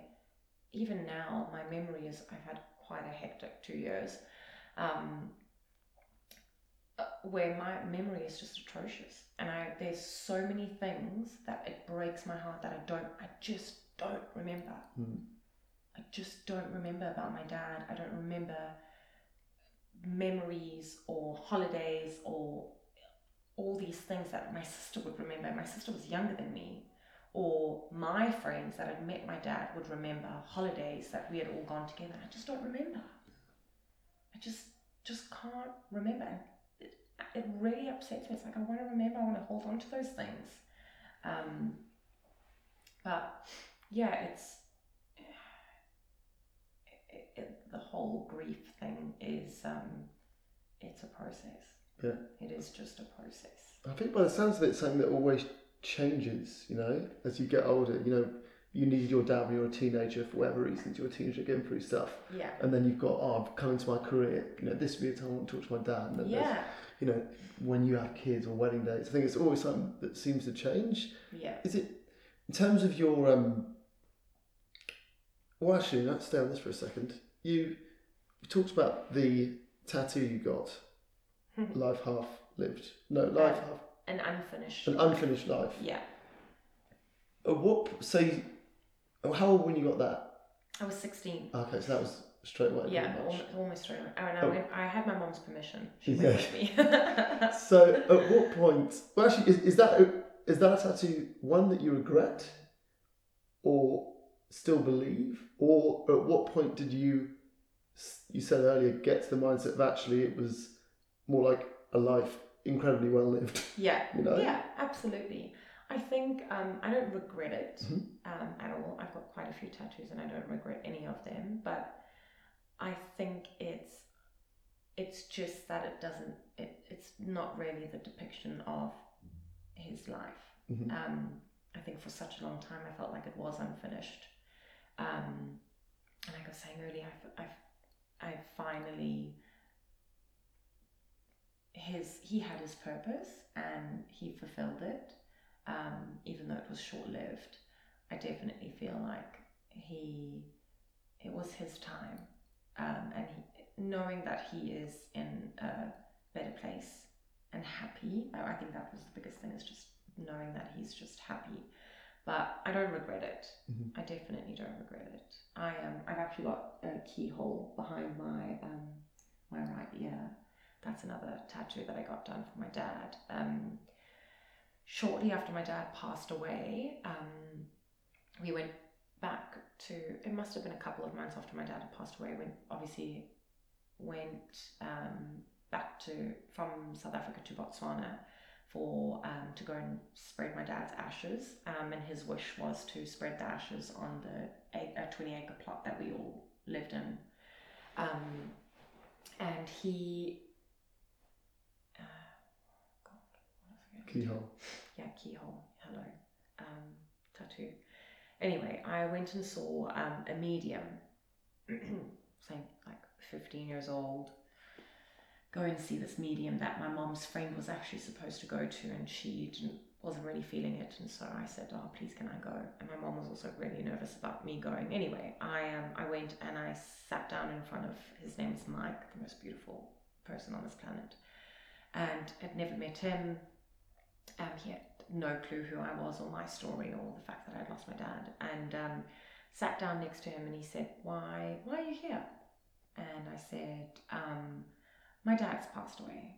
even now my memory is i've had quite a hectic two years. Um, where my memory is just atrocious and i there's so many things that it breaks my heart that i don't i just don't remember Hmm. i just don't remember about my dad i don't remember memories or holidays or all these things that my sister would remember. My sister was younger than me. Or my friends that had met my dad would remember holidays that we had all gone together. I just don't remember. I just just can't remember. It, really upsets me. It's like I want to remember. I want to hold on to those things. Um, but yeah, it's it, it, the whole grief thing is um, it's a process. Yeah. It is just a process. I think by the sounds of it, it's something that always changes. You know, as you get older, you know, you needed your dad when you were a teenager for whatever reasons. You're a teenager going through stuff, Yeah. and then you've got, oh, I've come into my career. You know, this would be a time I want to talk to my dad. And then Yeah. You know, when you have kids or wedding dates, I think it's always something that seems to change. Yeah. Is it in terms of your um? Well, actually, let's stay on this for a second. You, you talked about the tattoo you got, life half lived. No, life half An unfinished. an unfinished life. yeah. Uh, what? Say, oh, how old when you got that? I was 16. Okay, so that was straight away. yeah, almost, almost straight away. Oh, and I, Oh. went, I had my mom's permission. She Yeah. went with me. So, at what point? Well, actually, is, is that a, that a tattoo one that you regret, or still believe, or at what point did you? You said earlier, get to the mindset of actually it was more like a life incredibly well lived. yeah. You know. Yeah, absolutely. I think um, I don't regret it Mhm. um, at all. I've got quite a few tattoos and I don't regret any of them. But I think it's it's just that it doesn't. It, it's not really the depiction of his life. Mhm. Um, I think for such a long time I felt like it was unfinished. Um, and like I was saying earlier, I've, I've, I finally his he had his purpose and he fulfilled it um, even though it was short lived I definitely feel like he it was his time um, and he, knowing that he is in a better place and happy I, I think that was the biggest thing is just knowing that he's just happy but I don't regret it Mhm. I definitely don't regret it I am I've actually got a keyhole behind my um, my right ear that's another tattoo that I got done for my dad. Um, shortly after my dad passed away, um, we went back to. It must have been a couple of months after my dad had passed away. When obviously went um, back to from South Africa to Botswana for um, to go and spread my dad's ashes. Um, and his wish was to spread the ashes on the eight, a 20 acre plot that we all lived in. Um, and he. Uh, God, what was I Keyhole. yeah, keyhole, hello, um, tattoo. Anyway, I went and saw um, a medium, saying like 15 years old, go and see this medium that my mom's friend was actually supposed to go to, and she didn't, wasn't really feeling it, and so I said, "Oh, please, can I go?" And my mom was also really nervous about me going. Anyway, I um, I went and I sat down in front of his name is Mike, the most beautiful person on this planet, and had never met him. Um, he had no clue who I was or my story or the fact that I'd lost my dad. And um, sat down next to him and he said, "Why, why are you here?" And I said, um, "My dad's passed away."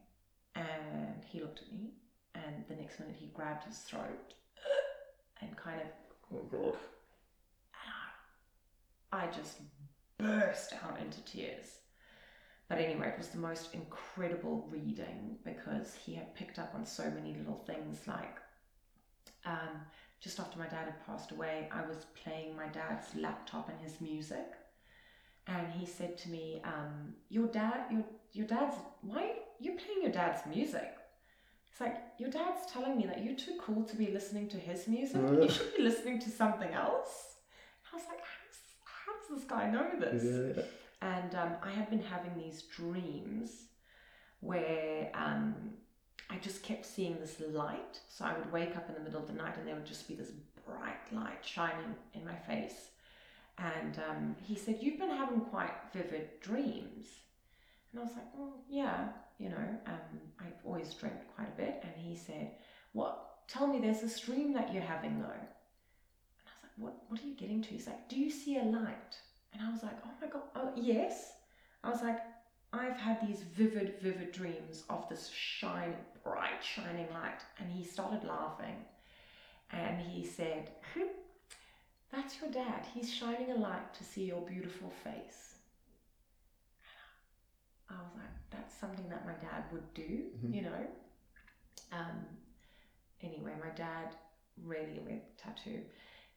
And he looked at me, and the next minute he grabbed his throat and kind of Oh god. I just burst out into tears. But anyway, it was the most incredible reading because he had picked up on so many little things like um, just after my dad had passed away, I was playing my dad's laptop and his music. And he said to me, um, your dad, your, your dad's, why you're playing your dad's music? It's like, your dad's telling me that you're too cool to be listening to his music. You should be listening to something else. I was like, how does, how does this guy know this? Yeah. And um, I had been having these dreams where um, I just kept seeing this light. So I would wake up in the middle of the night and there would just be this bright light shining in my face. And um, he said, You've been having quite vivid dreams. And I was like, Oh, yeah, you know, um, I've always dreamt quite a bit. And he said, What? Tell me there's this dream that you're having though. And I was like, What, what are you getting to? He's like, Do you see a light? And I was like, oh my God, oh, yes. I was like, I've had these vivid, vivid dreams of this shine, bright, shining light. And he started laughing. And he said, "Hmm, That's your dad. He's shining a light to see your beautiful face. I was like, That's something that my dad would do, Mhm. you know? Um, anyway, my dad really, really tattoo.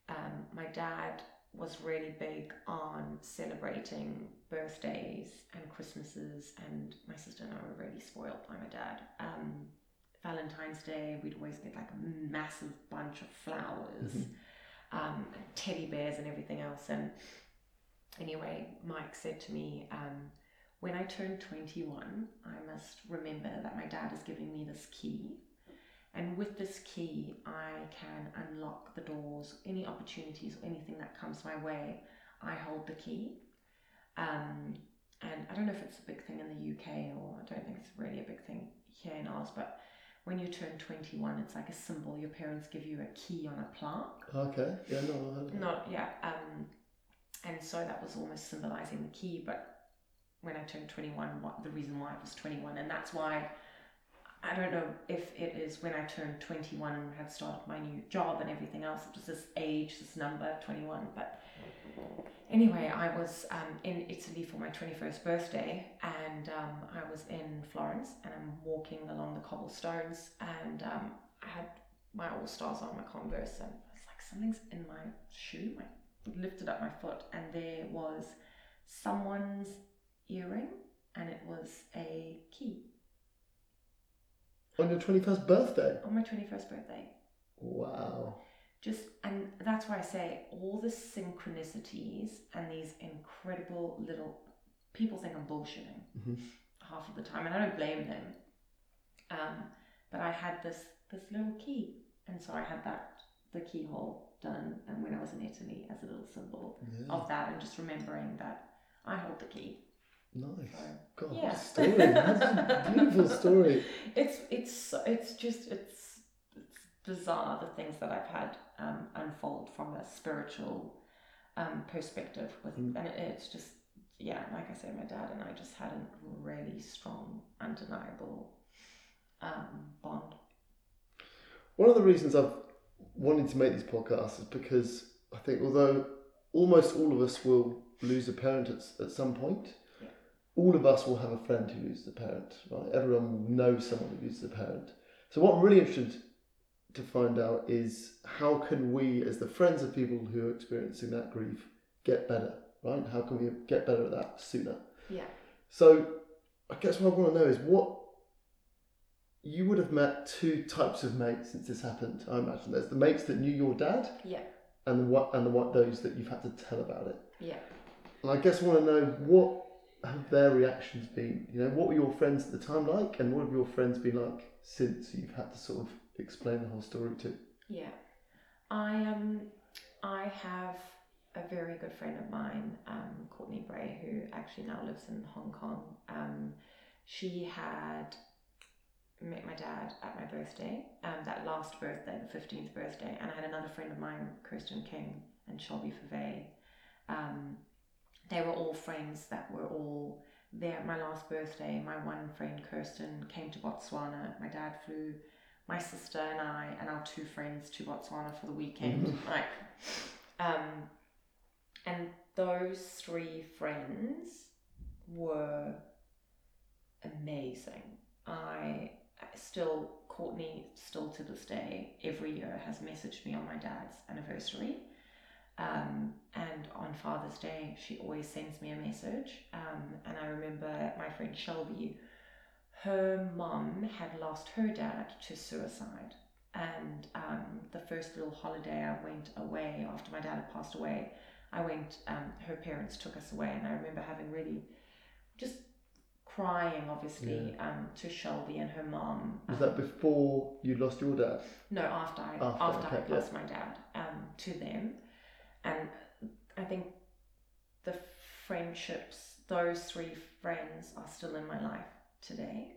Um, my dad was really big on celebrating birthdays and Christmases, and my sister and I were really spoiled by my dad. Um, Valentine's Day, we'd always get like a massive bunch of flowers, um, and teddy bears, and everything else. And anyway, Mike said to me, um, when I turn 21, I must remember that my dad is giving me this key. And with this key, I can unlock the doors, any opportunities or anything that comes my way. I hold the key. Um, and I don't know if it's a big thing in the UK or I don't think it's really a big thing here in Oz, but when you turn 21, it's like a symbol. Your parents give you a key on a plaque. Okay. Yeah, no, I heard of that. Not, yeah. Um, and so that was almost symbolizing the key. But when I turned 21, what, the reason why it was 21, and that's why I don't know if it is when I turned 21 and had started my new job and everything else. It was this age, this number, 21. But anyway, I was um, in Italy for my 21st birthday and um, I was in Florence and I'm walking along the cobblestones and um, I had my All Stars on my Converse and it's like something's in my shoe. I lifted up my foot and there was someone's earring and it was a key On your 21st birthday? on my 21st birthday. Wow. just and that's why I say all the synchronicities and these incredible little people think I'm bullshitting Mhm. half of the time, and I don't blame them. Um, but I had this this little key, and so I had that the keyhole done, and when I was in Italy as a little symbol Yeah. of that, and just remembering that I hold the key. Nice. God, Yeah. what a story. That's a beautiful story. it's it's it's just it's it's bizarre the things that I've had um, unfold from a spiritual um, perspective with Mm. and it, it's just yeah, like I said, my dad and I just had a really strong, undeniable um, bond. One of the reasons I've wanted to make these podcasts is because I think although almost all of us will lose a parent at, at some point. All of us will have a friend who loses a parent, right? Everyone will know someone who loses a parent. So what I'm really interested to find out is how can we, as the friends of people who are experiencing that grief, get better, right? How can we get better at that sooner? Yeah. So I guess what I want to know is what you would have met two types of mates since this happened. I imagine there's the mates that knew your dad, Yeah. and the what and the what those that you've had to tell about it. Yeah. And I guess I want to know what have their reactions been. You know, what were your friends at the time like, and what have your friends been like since you've had to sort of explain the whole story to? Yeah, I um, I have a very good friend of mine, um, Courtney Bray, who actually now lives in Hong Kong. Um, she had met my dad at my birthday, um, that last birthday, the fifteenth birthday, and I had another friend of mine, Kirsten King and Shelby Fave. Um, they were all friends that were all there at my last birthday. My one friend, Kirsten, came to Botswana. My dad flew my sister and I and our two friends to Botswana for the weekend. Like, um, and those three friends were amazing. I still, Courtney, still to this day, every year has messaged me on my dad's anniversary. Um, and on Father's Day, she always sends me a message. Um, and I remember my friend Shelby, her mum had lost her dad to suicide. And um, the first little holiday I went away after my dad had passed away, I went, um, her parents took us away, and I remember having really just crying, obviously, um, to Shelby and her mom. Was um, that before you lost your dad? no, after I After, after, I okay, yeah. lost my dad um, to them, and I think the friendships, those three friends, are still in my life today.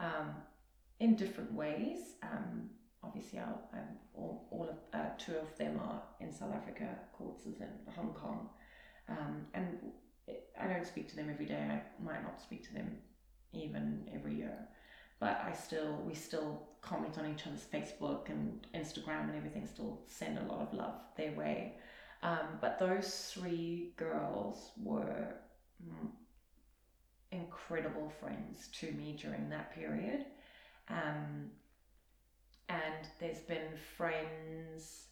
Um, in different ways. Um, obviously, I'll, I'm all, all of uh, two of them are in South Africa. Courts is in Hong Kong, um, and I don't speak to them every day. I might not speak to them even every year but I still we still comment on each other's Facebook and Instagram and everything. Still send a lot of love their way. Um, but those three girls were mm, incredible friends to me during that period. Um, and there's been friends,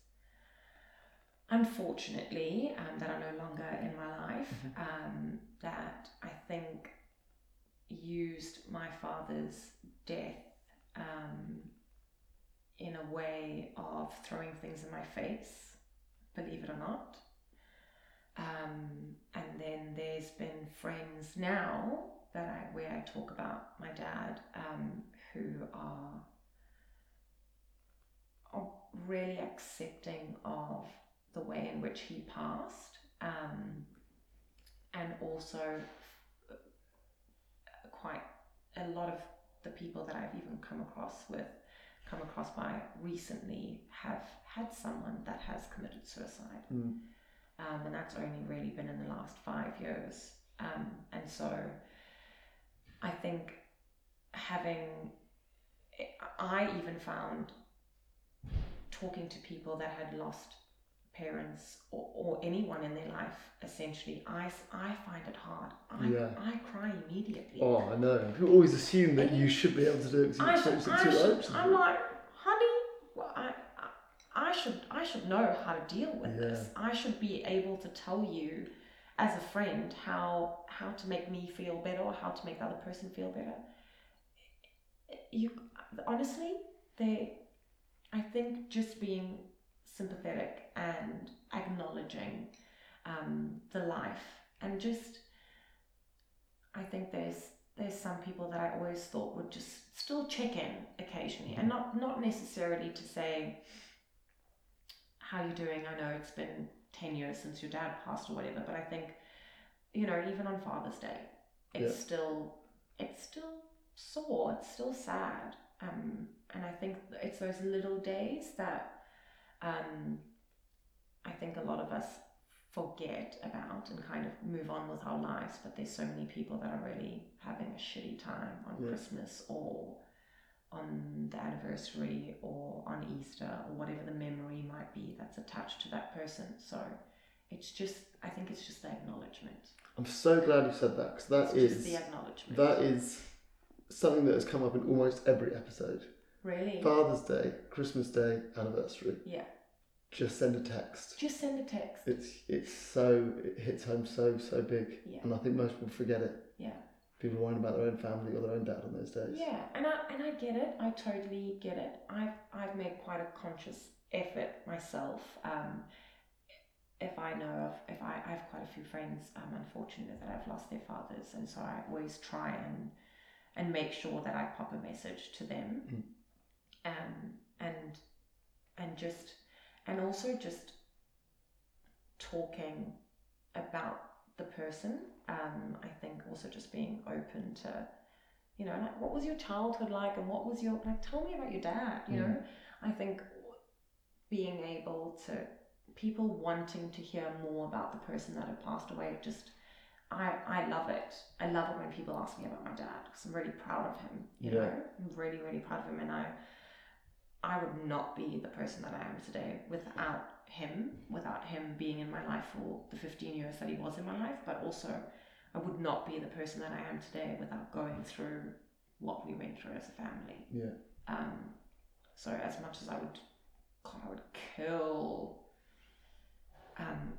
unfortunately, um, that are no longer in my life um, that I think used my father's death um, in a way of throwing things in my face, believe it or not. Um, and then there's been friends now that I where I talk about my dad um, who are, are really accepting of the way in which he passed, um, and also quite a lot of the people that I've even come across with, come across by recently, have had someone that has committed suicide. Mm. Um, and that's only really been in the last five years. Um, and so I think having, I even found talking to people that had lost parents or, or anyone in their life, essentially, I, I find it hard. I, Yeah. I cry immediately. Oh, I know. People always assume that you should be able to do it because I you've should, experienced I it too. should. I'm like, honey, well, I, I, I should, I should know how to deal with this. I should be able to tell you, as a friend, how how to make me feel better or how to make the other person feel better. You honestly, they, I think, just being sympathetic and acknowledging um, the life. And just, I think there's there's some people that I always thought would just still check in occasionally and not not necessarily to say how you doing? I know it's been 10 years since your dad passed or whatever but I think you know even on Father's Day it's Yeah. still it's still sore it's still sad. Um, and I think it's those little days that um, I think a lot of us forget about and kind of move on with our lives. But there's so many people that are really having a shitty time on Yeah. Christmas or on the anniversary or on Easter or whatever the memory might be that's attached to that person. So it's just, I think it's just the acknowledgement. I'm so glad you said that because that it's is the acknowledgement. that is something that has come up in almost every episode. Really? Father's Day, Christmas Day, anniversary. yeah. Just send a text. Just send a text. It's it's so it hits home so so big, Yeah. and I think most people forget it. Yeah. People worrying about their own family or their own dad on those days. Yeah, and I and I get it. I totally get it. I've I've made quite a conscious effort myself. Um, if I know of, if I, I have quite a few friends, um, unfortunately, that I've lost their fathers, and so I always try and and make sure that I pop a message to them, Mm. Um, and and just and also just talking about the person. Um, I think also just being open to you know, like what was your childhood like and what was your like tell me about your dad, you know? I think being able to people wanting to hear more about the person that had passed away just I, I love it. I love it when people ask me about my dad because I'm really proud of him. You Yeah. know, I'm really, really proud of him, and I, I would not be the person that I am today without him. Without him being in my life for the 15 years that he was in my life, but also I would not be the person that I am today without going through what we went through as a family. Yeah. Um, so as much as I would, God, I would kill. Um,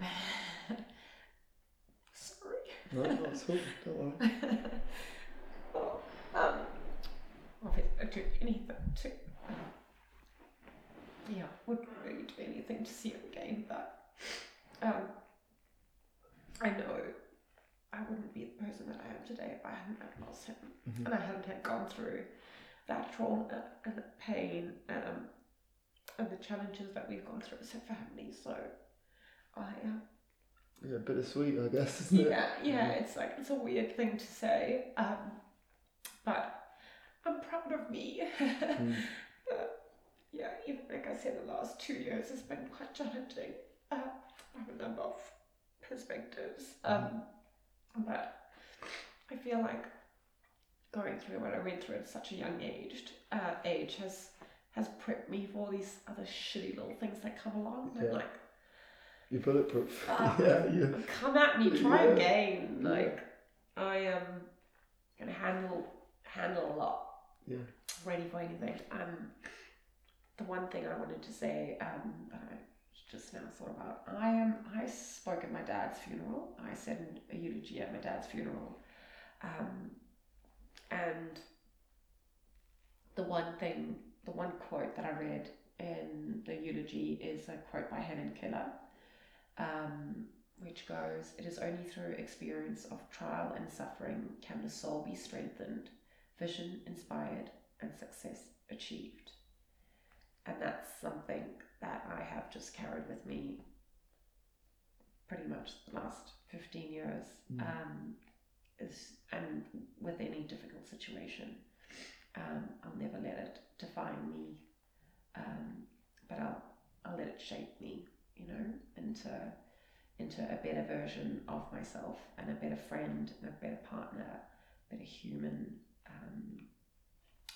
sorry. No, at all. Don't worry. oh, um, I'd do anything to. Yeah, wouldn't really do anything to see him again, but um, I know I wouldn't be the person that I am today if I hadn't had lost him Mhm. and I hadn't had gone through that trauma and the pain um, and the challenges that we've gone through as a family. So, I um, Yeah, bittersweet, I guess, isn't it? yeah, yeah, it's like it's a weird thing to say, um, but I'm proud of me. Mm. Yeah, even like I said, the last two years has been quite challenging uh, from a number of perspectives. Um, but I feel like going through what I went through at such a young age, uh, age has has prepped me for all these other shitty little things that come along. Yeah. like, You're bulletproof. Ah. yeah, yeah. come at me, try Yeah. again. Like, I am gonna handle handle a lot. Yeah. Ready for anything. Um, the one thing I wanted to say, um, that I just now thought about, I am. I spoke at my dad's funeral. I said a eulogy at my dad's funeral, um, and the one thing, the one quote that I read in the eulogy is a quote by Helen Keller um, which goes, It is only through experience of trial and suffering can the soul be strengthened, vision inspired, and success achieved. Something that I have just carried with me pretty much the last 15 years. Mm. Um, is, and with any difficult situation, um, I'll never let it define me, um, but I'll, I'll let it shape me, you know, into into a better version of myself and a better friend and a better partner, better human, um,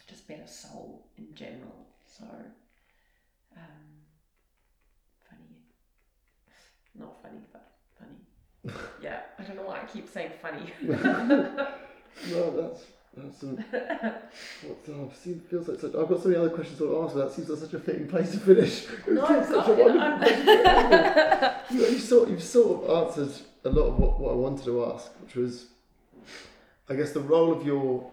just better soul in general. So, um, funny, not funny, but funny. yeah, I don't know why I keep saying funny. No, that's that's an, what, oh, seems, feels like such. I've got so many other questions to ask, but that seems like such a fitting place to finish. no, It's such a wonderful I'm- place to end. you, you sort you've sort of answered a lot of what, what I wanted to ask, which was, I guess, the role of your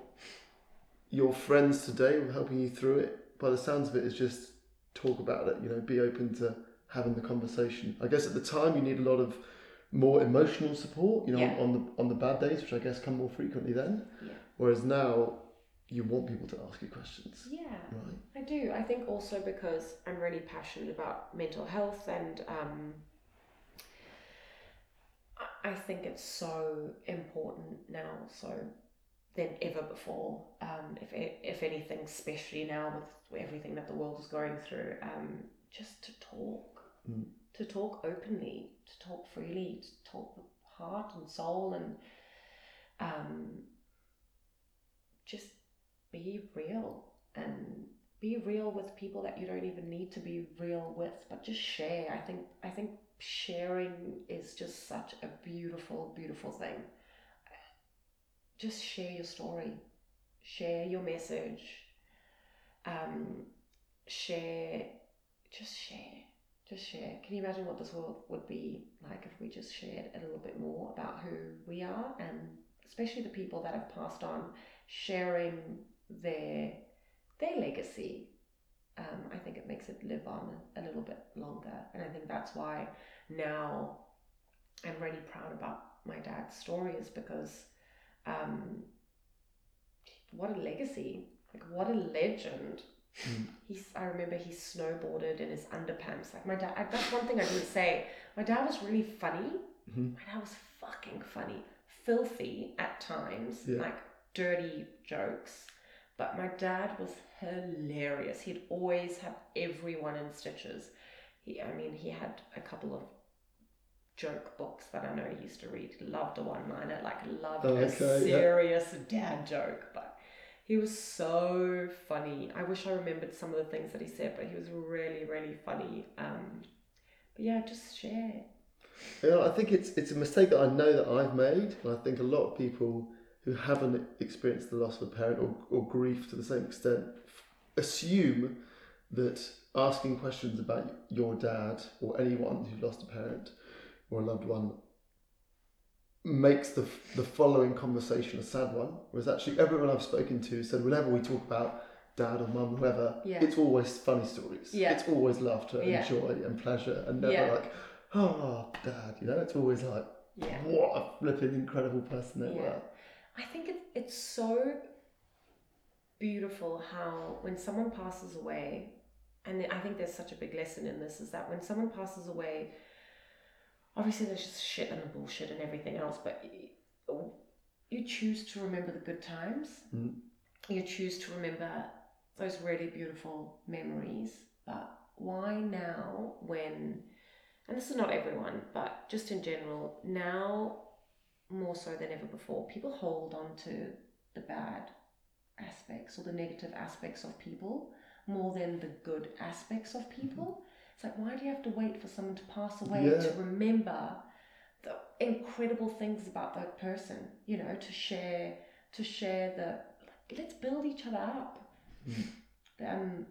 your friends today helping you through it. By the sounds of it, is just talk about it. You know, be open to having the conversation. I guess at the time you need a lot of more emotional support. You know, Yeah. on, the on the bad days, which I guess come more frequently then. Yeah. Whereas now, you want people to ask you questions, yeah. right? I do. I think also because I'm really passionate about mental health and um, I- I think it's so important now, so than ever before. Um, if if anything, especially now with everything that the world is going through, um, just to talk, Mm. to talk openly, to talk freely, to talk with heart and soul, and um, just be real and be real with people that you don't even need to be real with, but just share. I think I think sharing is just such a beautiful, beautiful thing. Just share your story, share your message, um, share, just share, just share. Can you imagine what this world would be like if we just shared a little bit more about who we are and especially the people that have passed on, sharing their their legacy, um, I think it makes it live on a little bit longer. And I think that's why now I'm really proud about my dad's story, is because um, what a legacy! Like what a legend. Mm. He's. I remember he snowboarded in his underpants. Like my dad. I, that's one thing I didn't say. My dad was really funny. Mhm. My dad was fucking funny, filthy at times, Yeah. like dirty jokes. But my dad was hilarious. He'd always have everyone in stitches. He, I mean, he had a couple of joke books that I know he used to read. Loved a one-liner, like loved Oh, a okay, yeah. serious dad joke. But he was so funny. I wish I remembered some of the things that he said, but he was really, really funny. Um, but yeah, just share. Know, I think it's it's a mistake that I know that I've made, and I think a lot of people who haven't experienced the loss of a parent or, or grief to the same extent assume that asking questions about your dad or anyone who lost a parent or a loved one makes the the following conversation a sad one. Whereas actually everyone I've spoken to said whenever we talk about dad or mum, whoever, Yeah. it's always funny stories. Yeah. It's always laughter and Yeah. joy and pleasure and never Yeah. like, oh dad, you know, it's always like Yeah. what a flipping incredible person they were. I think it, it's so beautiful how when someone passes away, and I think there's such a big lesson in this, is that when someone passes away, obviously there's just shit and bullshit and everything else, but you, you choose to remember the good times. Mm. You choose to remember those really beautiful memories. But why now when, and this is not everyone, but just in general, now more so than ever before, people hold on to the bad aspects or the negative aspects of people more than the good aspects of people. It's like, why do you have to wait for someone to pass away Yeah. to remember the incredible things about that person? You know, to share, to share the. Let's build each other up. Um,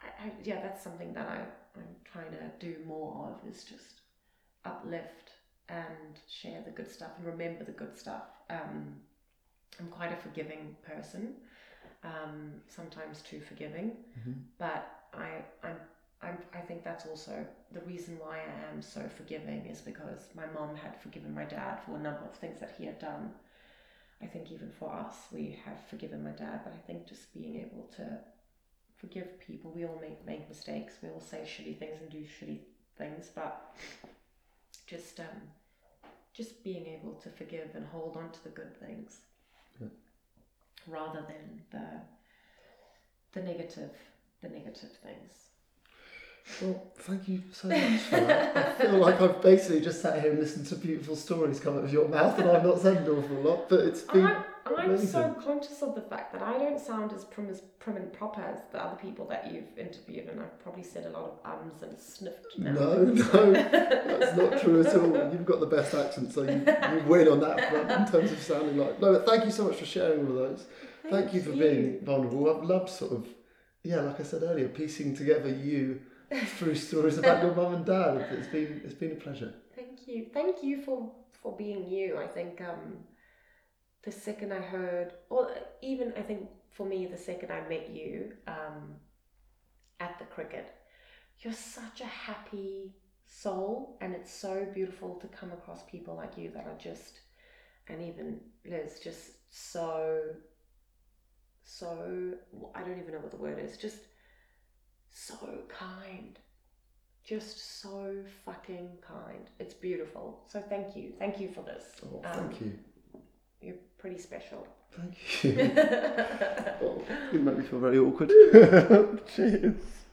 I, I, yeah, that's something that I, I'm trying to do more of is just uplift and share the good stuff and remember the good stuff. Um, I'm quite a forgiving person, um, sometimes too forgiving, Mhm. but I, I'm, I'm, I think that's also the reason why I am so forgiving is because my mom had forgiven my dad for a number of things that he had done. I think even for us, we have forgiven my dad, but I think just being able to forgive people, we all make, make mistakes, we all say shitty things and do shitty things, but just um, just being able to forgive and hold on to the good things Yeah. rather than the the negative the negative things. Well, thank you so much for that. I feel like I've basically just sat here and listened to beautiful stories come out of your mouth, and I've not said an awful lot, but it's been. I'm, I'm so conscious of the fact that I don't sound as prim, as prim and proper as the other people that you've interviewed, and I've probably said a lot of ums and sniffed. now. No, no, that's not true at all. You've got the best accent, so you, you win on that front in terms of sounding like. No, but thank you so much for sharing all of those. Thank, you for being vulnerable. I've loved sort of, yeah, like I said earlier, piecing together you through stories about your mum and dad. It's been it's been a pleasure. Thank you. Thank you for for being you. I think um the second I heard or even I think for me the second I met you um at the cricket, you're such a happy soul and it's so beautiful to come across people like you that are just and even Liz just so so I don't even know what the word is, just so kind just so fucking kind. It's beautiful. So thank you. Thank you for this. Oh, Um, thank you. You're pretty special. Thank you. oh, you make me feel very awkward. Cheers.